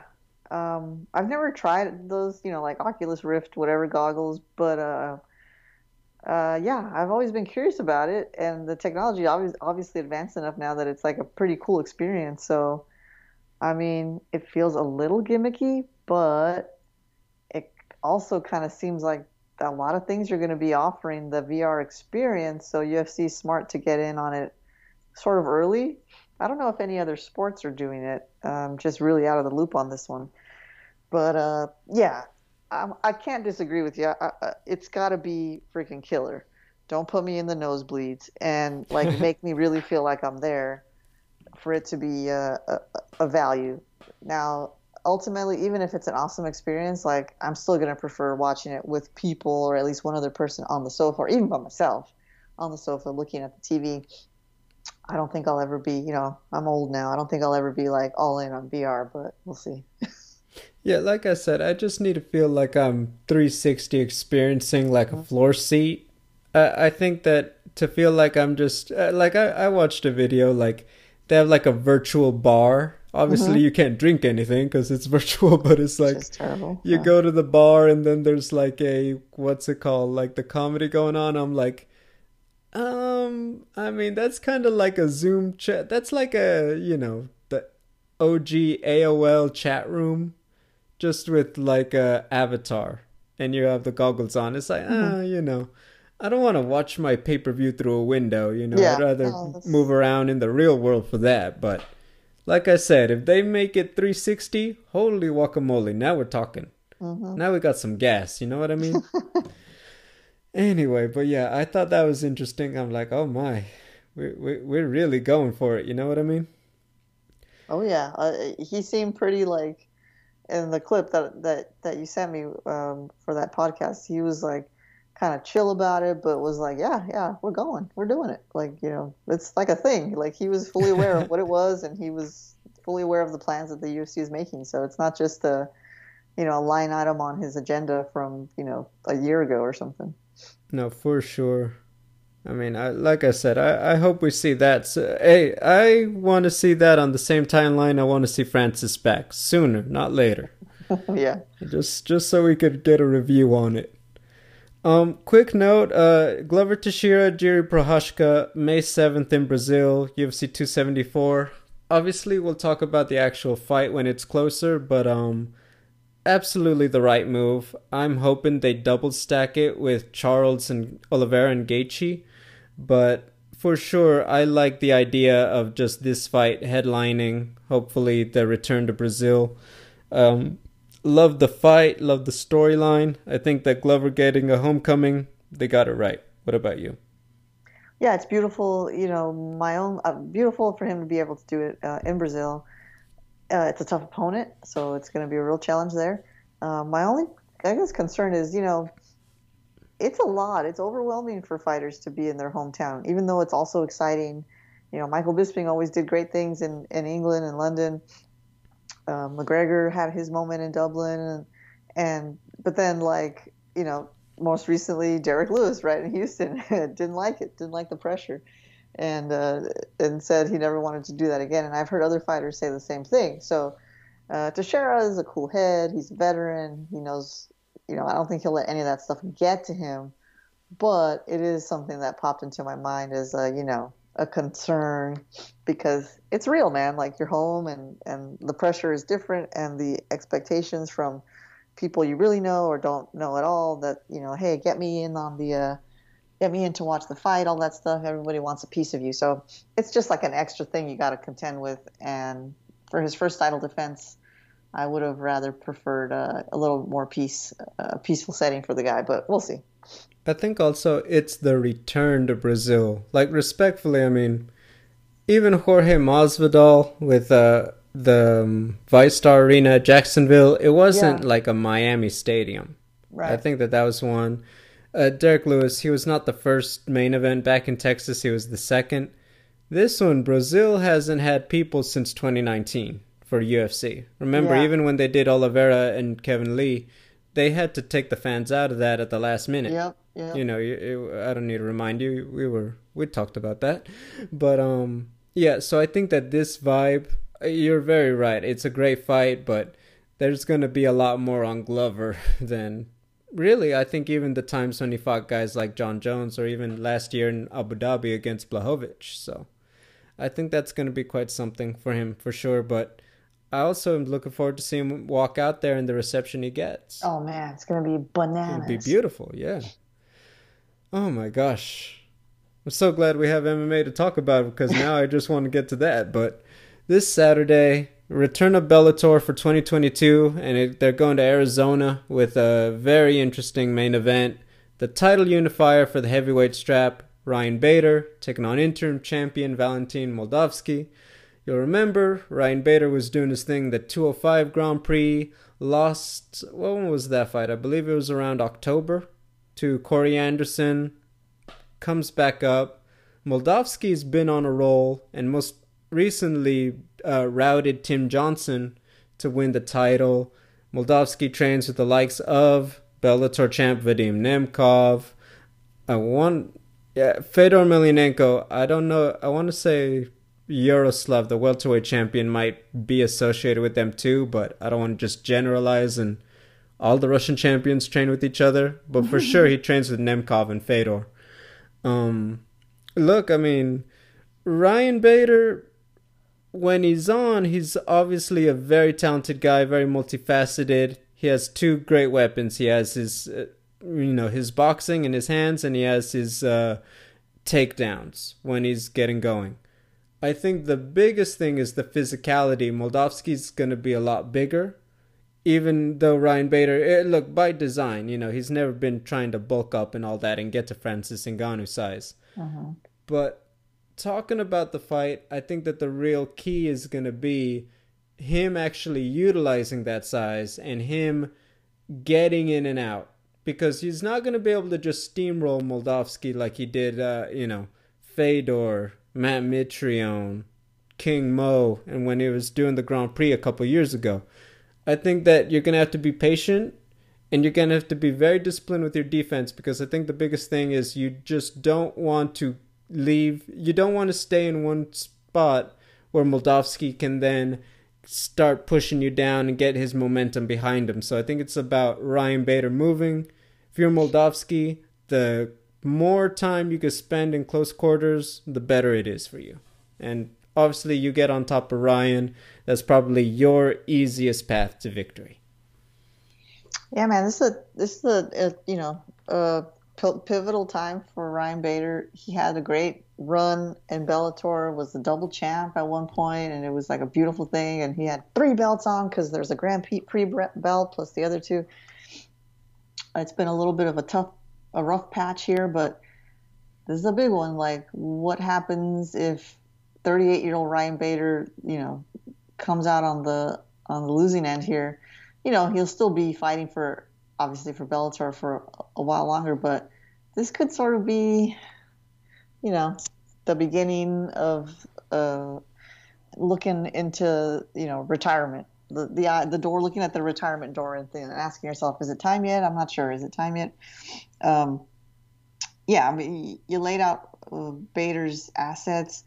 Um, I've never tried those, you know, like Oculus Rift, whatever goggles, but uh, uh, yeah, I've always been curious about it, and the technology obviously obviously advanced enough now that it's like a pretty cool experience. So I mean, it feels a little gimmicky, but it also kind of seems like a lot of things you're going to be offering the VR experience. So UFC is smart to get in on it sort of early. I don't know if any other sports are doing it. Um, just really out of the loop on this one. But uh, yeah, I, I, can't disagree with you. I, I, it's got to be freaking killer. Don't put me in the nosebleeds and like [LAUGHS] make me really feel like I'm there for it to be a, a, a value. Now, ultimately, even if it's an awesome experience, like I'm still gonna prefer watching it with people or at least one other person on the sofa, or even by myself on the sofa looking at the TV. I don't think I'll ever be, you know, I'm old now. I don't think I'll ever be like all in on VR, but we'll see. [LAUGHS] yeah, like I said, I just need to feel like I'm 360 experiencing like a floor seat. Uh, I think that to feel like I'm just uh, like I, I watched a video like they have like a virtual bar obviously mm-hmm. you can't drink anything because it's [LAUGHS] virtual but it's like it's you yeah. go to the bar and then there's like a what's it called like the comedy going on i'm like um i mean that's kind of like a zoom chat that's like a you know the og aol chat room just with like a avatar and you have the goggles on it's like ah mm-hmm. uh, you know I don't want to watch my pay per view through a window. You know, yeah. I'd rather oh, move around in the real world for that. But like I said, if they make it 360, holy guacamole! Now we're talking. Mm-hmm. Now we got some gas. You know what I mean? [LAUGHS] anyway, but yeah, I thought that was interesting. I'm like, oh my, we we we're really going for it. You know what I mean? Oh yeah, uh, he seemed pretty like in the clip that that that you sent me um, for that podcast. He was like kind of chill about it, but was like, yeah, yeah, we're going, we're doing it. Like, you know, it's like a thing. Like he was fully aware of what it [LAUGHS] was, and he was fully aware of the plans that the UFC is making. So it's not just a, you know, a line item on his agenda from you know a year ago or something. No, for sure. I mean, I, like I said, I, I hope we see that. So, hey, I want to see that on the same timeline. I want to see Francis back sooner, not later. [LAUGHS] yeah. Just just so we could get a review on it. Um, quick note: uh, Glover Teixeira, Jiri Prochazka, May seventh in Brazil, UFC 274. Obviously, we'll talk about the actual fight when it's closer, but um, absolutely the right move. I'm hoping they double stack it with Charles and Oliveira and Gaethje, but for sure, I like the idea of just this fight headlining. Hopefully, the return to Brazil. Um, Love the fight, love the storyline. I think that Glover getting a homecoming, they got it right. What about you? Yeah, it's beautiful. You know, my own uh, beautiful for him to be able to do it uh, in Brazil. Uh, it's a tough opponent, so it's going to be a real challenge there. Uh, my only, I guess, concern is, you know, it's a lot. It's overwhelming for fighters to be in their hometown, even though it's also exciting. You know, Michael Bisping always did great things in, in England and London um, McGregor had his moment in Dublin, and, and but then like you know most recently Derrick Lewis right in Houston [LAUGHS] didn't like it, didn't like the pressure, and uh, and said he never wanted to do that again. And I've heard other fighters say the same thing. So uh, Teixeira is a cool head. He's a veteran. He knows. You know, I don't think he'll let any of that stuff get to him. But it is something that popped into my mind as a, you know, a concern because it's real, man. Like you're home and, and the pressure is different and the expectations from people you really know or don't know at all that, you know, hey, get me in on the, uh, get me in to watch the fight, all that stuff. Everybody wants a piece of you. So it's just like an extra thing you got to contend with. And for his first title defense, I would have rather preferred uh, a little more peace, a peaceful setting for the guy, but we'll see. I think also it's the return to Brazil. Like respectfully, I mean, even Jorge Masvidal with uh, the um, VyStar Arena Jacksonville, it wasn't yeah. like a Miami stadium. Right. I think that that was one. Uh, Derrick Lewis, he was not the first main event back in Texas. He was the second. This one, Brazil hasn't had people since 2019 for UFC. Remember, yeah. even when they did Oliveira and Kevin Lee, they had to take the fans out of that at the last minute. Yep. Yeah. You know, I don't need to remind you. We were we talked about that, but um, yeah. So I think that this vibe, you're very right. It's a great fight, but there's gonna be a lot more on Glover [LAUGHS] than really. I think even the times when he fought guys like Jon Jones, or even last year in Abu Dhabi against Blachowicz. So I think that's gonna be quite something for him for sure. But I also am looking forward to seeing him walk out there and the reception he gets. Oh man, it's gonna be bananas. It'll be beautiful, yeah. Oh my gosh. I'm so glad we have MMA to talk about because now I just want to get to that. But this Saturday, return of Bellator for 2022, and it, they're going to Arizona with a very interesting main event. The title unifier for the heavyweight strap, Ryan Bader taking on interim champion Valentin Moldavsky. You'll remember Ryan Bader was doing his thing the 205 Grand Prix, lost, when was that fight? I believe it was around October to Corey Anderson, comes back up. Moldavsky's been on a roll and most recently uh, routed Tim Johnson to win the title. Moldavsky trains with the likes of Bellator champ Vadim Nemkov. I want, yeah, Fedor Emelianenko. I don't know. I want to say Yaroslav, the welterweight champion, might be associated with them too, but I don't want to just generalize and all the Russian champions train with each other. But for [LAUGHS] sure, he trains with Nemkov and Fedor. Um, look, I mean, Ryan Bader, when he's on, he's obviously a very talented guy, very multifaceted. He has two great weapons. He has his, uh, you know, his boxing in his hands, and he has his uh, takedowns when he's getting going. I think the biggest thing is the physicality. Moldavsky's going to be a lot bigger, even though Ryan Bader, eh, look, by design, you know, he's never been trying to bulk up and all that and get to Francis Ngannou size. Uh-huh. But talking about the fight, I think that the real key is going to be him actually utilizing that size and him getting in and out because he's not going to be able to just steamroll Moldavsky like he did, uh, you know, Fedor, Matt Mitrione, King Mo, and when he was doing the Grand Prix a couple years ago. I think that you're going to have to be patient and you're going to have to be very disciplined with your defense because I think the biggest thing is you just don't want to leave, you don't want to stay in one spot where Moldavsky can then start pushing you down and get his momentum behind him. So I think it's about Ryan Bader moving. If you're Moldavsky, the more time you can spend in close quarters, the better it is for you. And obviously, you get on top of Ryan. That's probably your easiest path to victory. Yeah, man, this is a this is a, a you know pivotal time for Ryan Bader. He had a great run in Bellator, was the double champ at one point, and it was like a beautiful thing. And he had three belts on because there's a Grand Prix belt plus the other two. It's been a little bit of a tough, a rough patch here, but this is a big one. Like, what happens if 38 year old Ryan Bader, you know, comes out on the on the losing end here? You know, he'll still be fighting for obviously for Bellator for a while longer, but this could sort of be, you know, the beginning of uh, looking into you know retirement. The the the door, looking at the retirement door and, and asking yourself, is it time yet? I'm not sure. Is it time yet? Um, yeah, I mean, you laid out uh, Bader's assets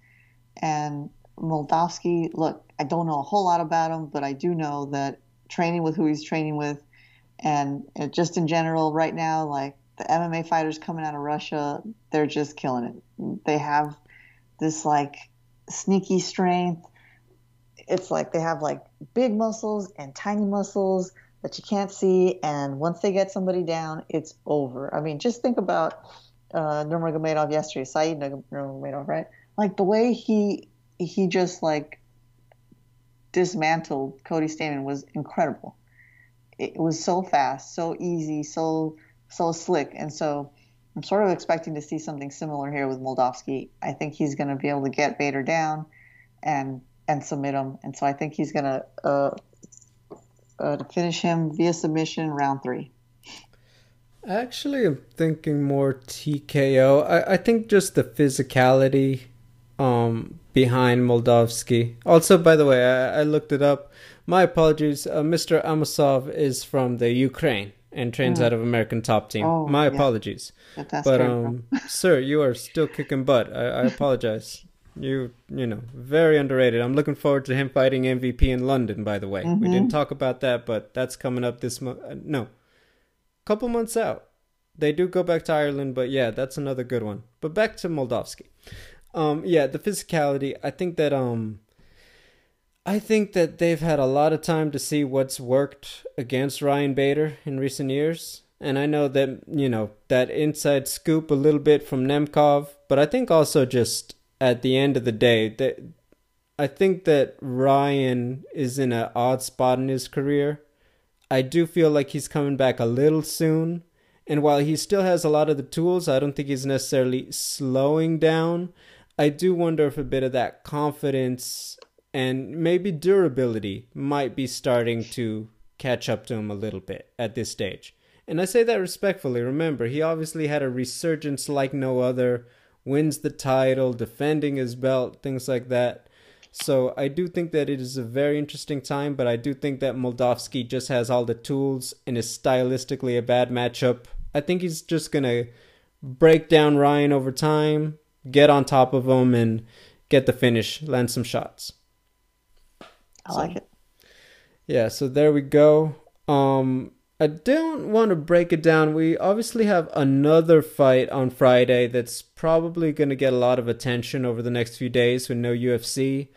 and Moldavsky. Look, I don't know a whole lot about him, but I do know that training with who he's training with, and just in general, right now, like the MMA fighters coming out of Russia, they're just killing it. They have this like sneaky strength. It's like they have like big muscles and tiny muscles that you can't see, and once they get somebody down, it's over. I mean, just think about uh, Nurmagomedov yesterday, Saeed Nurmagomedov, right? Like the way he he just like dismantled Cody Stamann was incredible. It was so fast, so easy, so so slick, and so I'm sort of expecting to see something similar here with Moldavsky. I think he's going to be able to get Bader down and and submit him, and so I think he's going to uh, uh, finish him via submission round three. Actually, I'm thinking more TKO. I, I think just the physicality um, behind Moldavsky. Also, by the way, I, I looked it up. My apologies. Uh, Mr. Amosov is from the Ukraine and trains mm. out of American Top Team. Oh, My yeah. apologies. but um, [LAUGHS] sir, you are still kicking butt. I, I apologize. you you know very underrated. I'm looking forward to him fighting MVP in London. By the way, mm-hmm. we didn't talk about that, but that's coming up this month. Uh, no, couple months out. They do go back to Ireland, but yeah, that's another good one. But back to Moldavsky. Um, yeah, the physicality. I think that um, I think that they've had a lot of time to see what's worked against Ryan Bader in recent years. And I know that, you know, that inside scoop a little bit from Nemkov, but I think also just at the end of the day, that I think that Ryan is in an odd spot in his career. I do feel like he's coming back a little soon. And while he still has a lot of the tools, I don't think he's necessarily slowing down. I do wonder if a bit of that confidence and maybe durability might be starting to catch up to him a little bit at this stage. And I say that respectfully. Remember, he obviously had a resurgence like no other, wins the title, defending his belt, things like that. So I do think that it is a very interesting time, but I do think that Moldavsky just has all the tools and is stylistically a bad matchup. I think he's just gonna break down Ryan over time, get on top of them and get the finish, land some shots. I so, like it. Yeah, so there we go. Um, I don't want to break it down. We obviously have another fight on Friday that's probably going to get a lot of attention over the next few days with no UFC.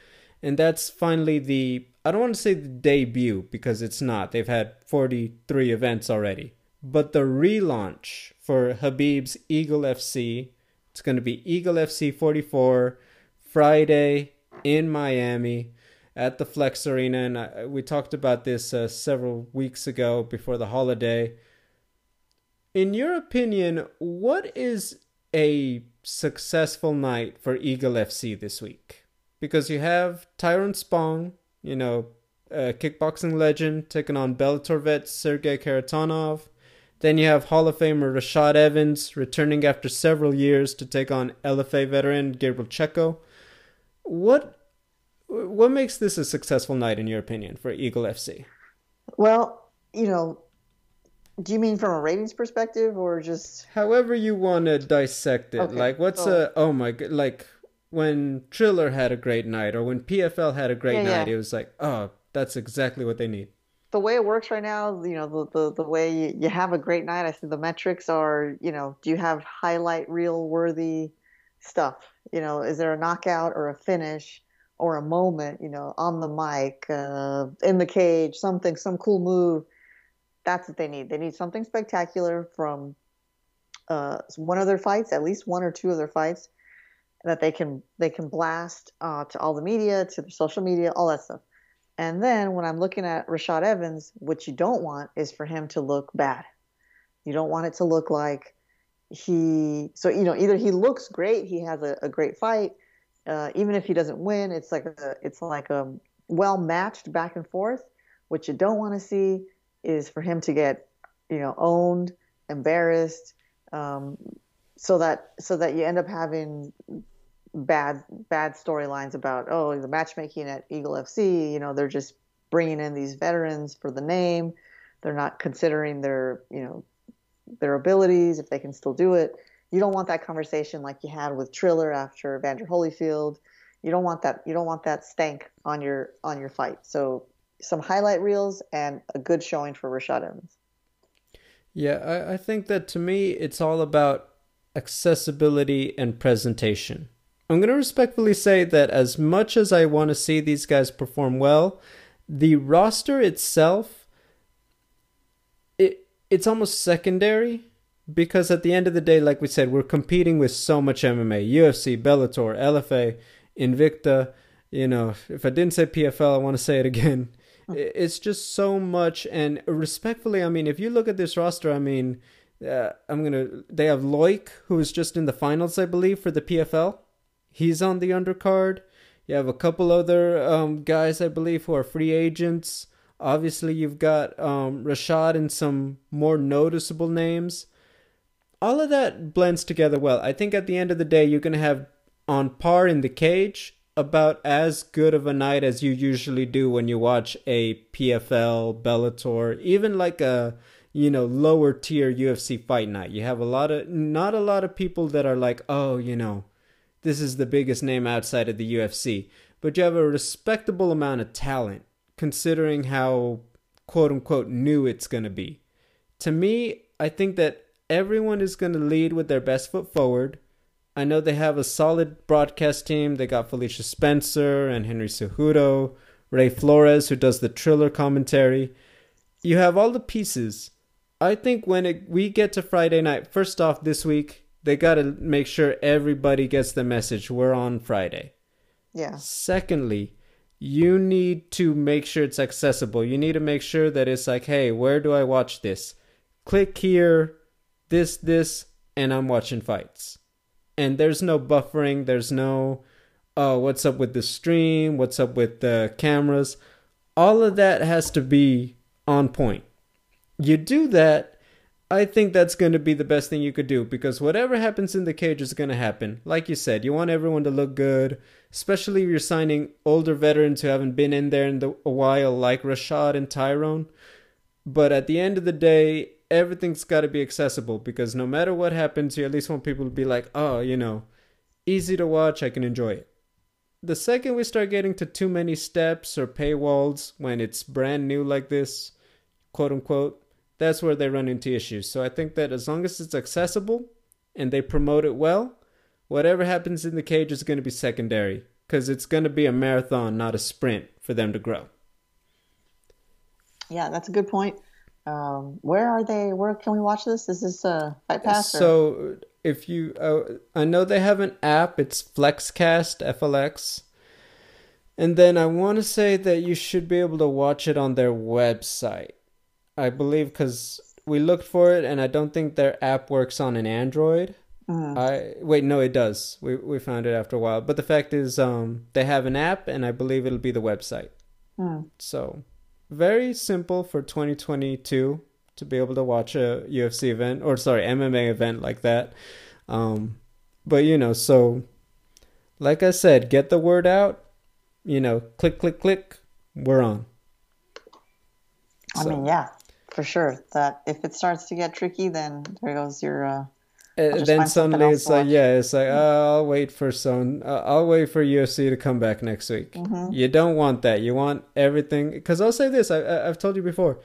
And that's finally the, I don't want to say the debut because it's not. They've had 43 events already. But the relaunch for Khabib's Eagle FC. It's going to be Eagle FC 44 Friday in Miami at the Flex Arena, and I, we talked about this uh, several weeks ago before the holiday. In your opinion, what is a successful night for Eagle FC this week? Because you have Tyrone Spong, you know, a kickboxing legend, taking on Bellator vet Sergey Kharitonov. Then you have Hall of Famer Rashad Evans returning after several years to take on LFA veteran Gabriel Checo. What what makes this a successful night in your opinion for Eagle FC? Well, you know, do you mean from a ratings perspective or just however you want to dissect it? Okay. Like what's oh. a oh my god like when Triller had a great night or when PFL had a great yeah, night, yeah. it was like, oh, that's exactly what they need. The way it works right now, you know, the, the, the way you, you have a great night, I think the metrics are, you know, do you have highlight reel worthy stuff? You know, is there a knockout or a finish? or a moment, you know, on the mic, uh, in the cage, something, some cool move. That's what they need. They need something spectacular from uh, one of their fights, at least one or two of their fights, that they can they can blast uh, to all the media, to the social media, all that stuff. And then when I'm looking at Rashad Evans, what you don't want is for him to look bad. You don't want it to look like he. So you know, either he looks great, he has a, a great fight, uh, even if he doesn't win, it's like a, it's like a well matched back and forth. What you don't want to see is for him to get, you know, owned, embarrassed, um, so that so that you end up having bad bad storylines about oh the matchmaking at Eagle FC. You know, they're just bringing in these veterans for the name. They're not considering their you know their abilities if they can still do it you don't want that conversation like you had with Triller after Vander Holyfield. You don't want that. You don't want that stank on your on your fight. So some highlight reels and a good showing for Rashad Evans. Yeah, I, I think that to me it's all about accessibility and presentation. I'm going to respectfully say that as much as I want to see these guys perform well, the roster itself it it's almost secondary because at the end of the day, like we said, we're competing with so much MMA, UFC, Bellator, LFA, Invicta. You know, if I didn't say PFL, I want to say it again. It's just so much, and respectfully, I mean, if you look at this roster, I mean, uh, I'm gonna. They have Loik, who is just in the finals, I believe, for the PFL. He's on the undercard. You have a couple other um, guys, I believe, who are free agents. Obviously, you've got um, Rashad and some more noticeable names all of that blends together well. I think at the end of the day, you're going to have on par in the cage about as good of a night as you usually do when you watch a PFL, Bellator, even like a you know lower tier UFC fight night. You have a lot of not a lot of people that are like, "Oh, you know, this is the biggest name outside of the UFC." But you have a respectable amount of talent considering how quote unquote new it's going to be. To me, I think that everyone is going to lead with their best foot forward. I know they have a solid broadcast team. They got Felicia Spencer and Henry Cejudo Ray Flores, who does the Triller commentary. You have all the pieces. I think when it, we get to Friday night, first off, this week, they got to make sure everybody gets the message. We're on Friday. Yeah. Secondly, you need to make sure it's accessible. You need to make sure that it's like, hey, where do I watch this? Click here, this, this, and I'm watching fights. And there's no buffering, there's no, oh, what's up with the stream, what's up with the cameras. All of that has to be on point. You do that, I think that's going to be the best thing you could do because whatever happens in the cage is going to happen. Like you said, you want everyone to look good, especially if you're signing older veterans who haven't been in there in the, a while, like Rashad and Tyrone. But at the end of the day, everything's got to be accessible because no matter what happens, you at least want people to be like, oh, you know, easy to watch, I can enjoy it. The second we start getting to too many steps or paywalls when it's brand new like this, quote unquote, that's where they run into issues. So I think that as long as it's accessible and they promote it well, whatever happens in the cage is going to be secondary because it's going to be a marathon, not a sprint for them to grow. Yeah, that's a good point. Um, where are they? Where can we watch this? Is this a Fight Pass? Or? So if you, uh, I know they have an app. It's Flexcast FLX, and then I want to say that you should be able to watch it on their website. I believe because we looked for it, and I don't think their app works on an Android. Mm. I wait, no, it does. We we found it after a while, but the fact is, um, they have an app, and I believe it'll be the website. Mm. So very simple for 2022 to be able to watch a UFC event or sorry MMA event like that. Um, but you know, so like I said, get the word out. You know, click, click, click. We're on. I so. mean, yeah, for sure. That if it starts to get tricky, then there goes your uh, then suddenly it's like, yeah, it's like, oh, I'll wait for some, uh, I'll wait for UFC to come back next week. Mm-hmm. You don't want that. You want everything. Because I'll say this, I, I've told you before,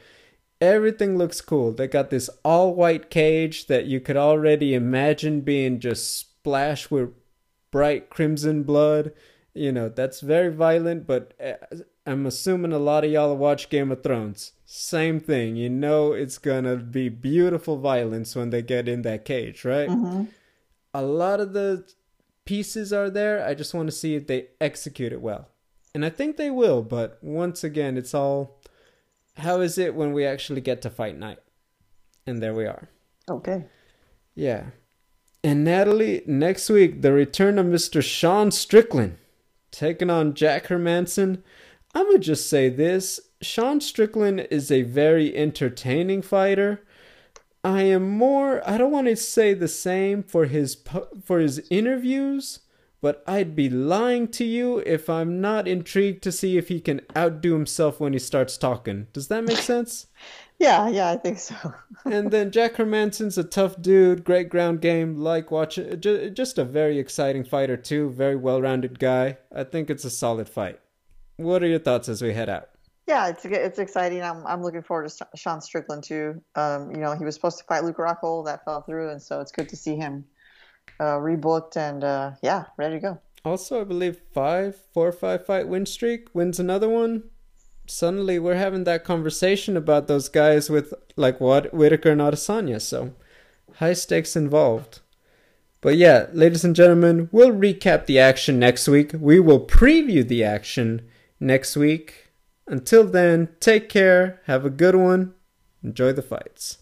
everything looks cool. They got this all white cage that you could already imagine being just splashed with bright crimson blood. You know, that's very violent, but uh, I'm assuming a lot of y'all watch Game of Thrones same thing. You know it's gonna be beautiful violence when they get in that cage, right? Mm-hmm. A lot of the pieces are there. I just want to see if they execute it well. And I think they will, but once again, it's all how is it when we actually get to fight night? And there we are. Okay. Yeah. And Natalie, next week, the return of Mr. Sean Strickland taking on Jack Hermansson. I'm going to just say this Sean Strickland is a very entertaining fighter. I am more I don't want to say the same for his for his interviews, but I'd be lying to you if I'm not intrigued to see if he can outdo himself when he starts talking. Does that make sense? [LAUGHS] yeah, yeah, I think so. [LAUGHS] and then Jack Hermansson's a tough dude, great ground game, like watching just a very exciting fighter too, very well-rounded guy. I think it's a solid fight. What are your thoughts as we head out? Yeah, it's it's exciting. I'm I'm looking forward to Sean Strickland too. Um, you know, he was supposed to fight Luke Rockhold, that fell through, and so it's good to see him uh, rebooked and uh, yeah, ready to go. Also, I believe five, four or five fight win streak wins another one. Suddenly, we're having that conversation about those guys with like what Whitaker and Adesanya. So high stakes involved. But yeah, ladies and gentlemen, we'll recap the action next week. We will preview the action next week until then, take care, have a good one, enjoy the fights.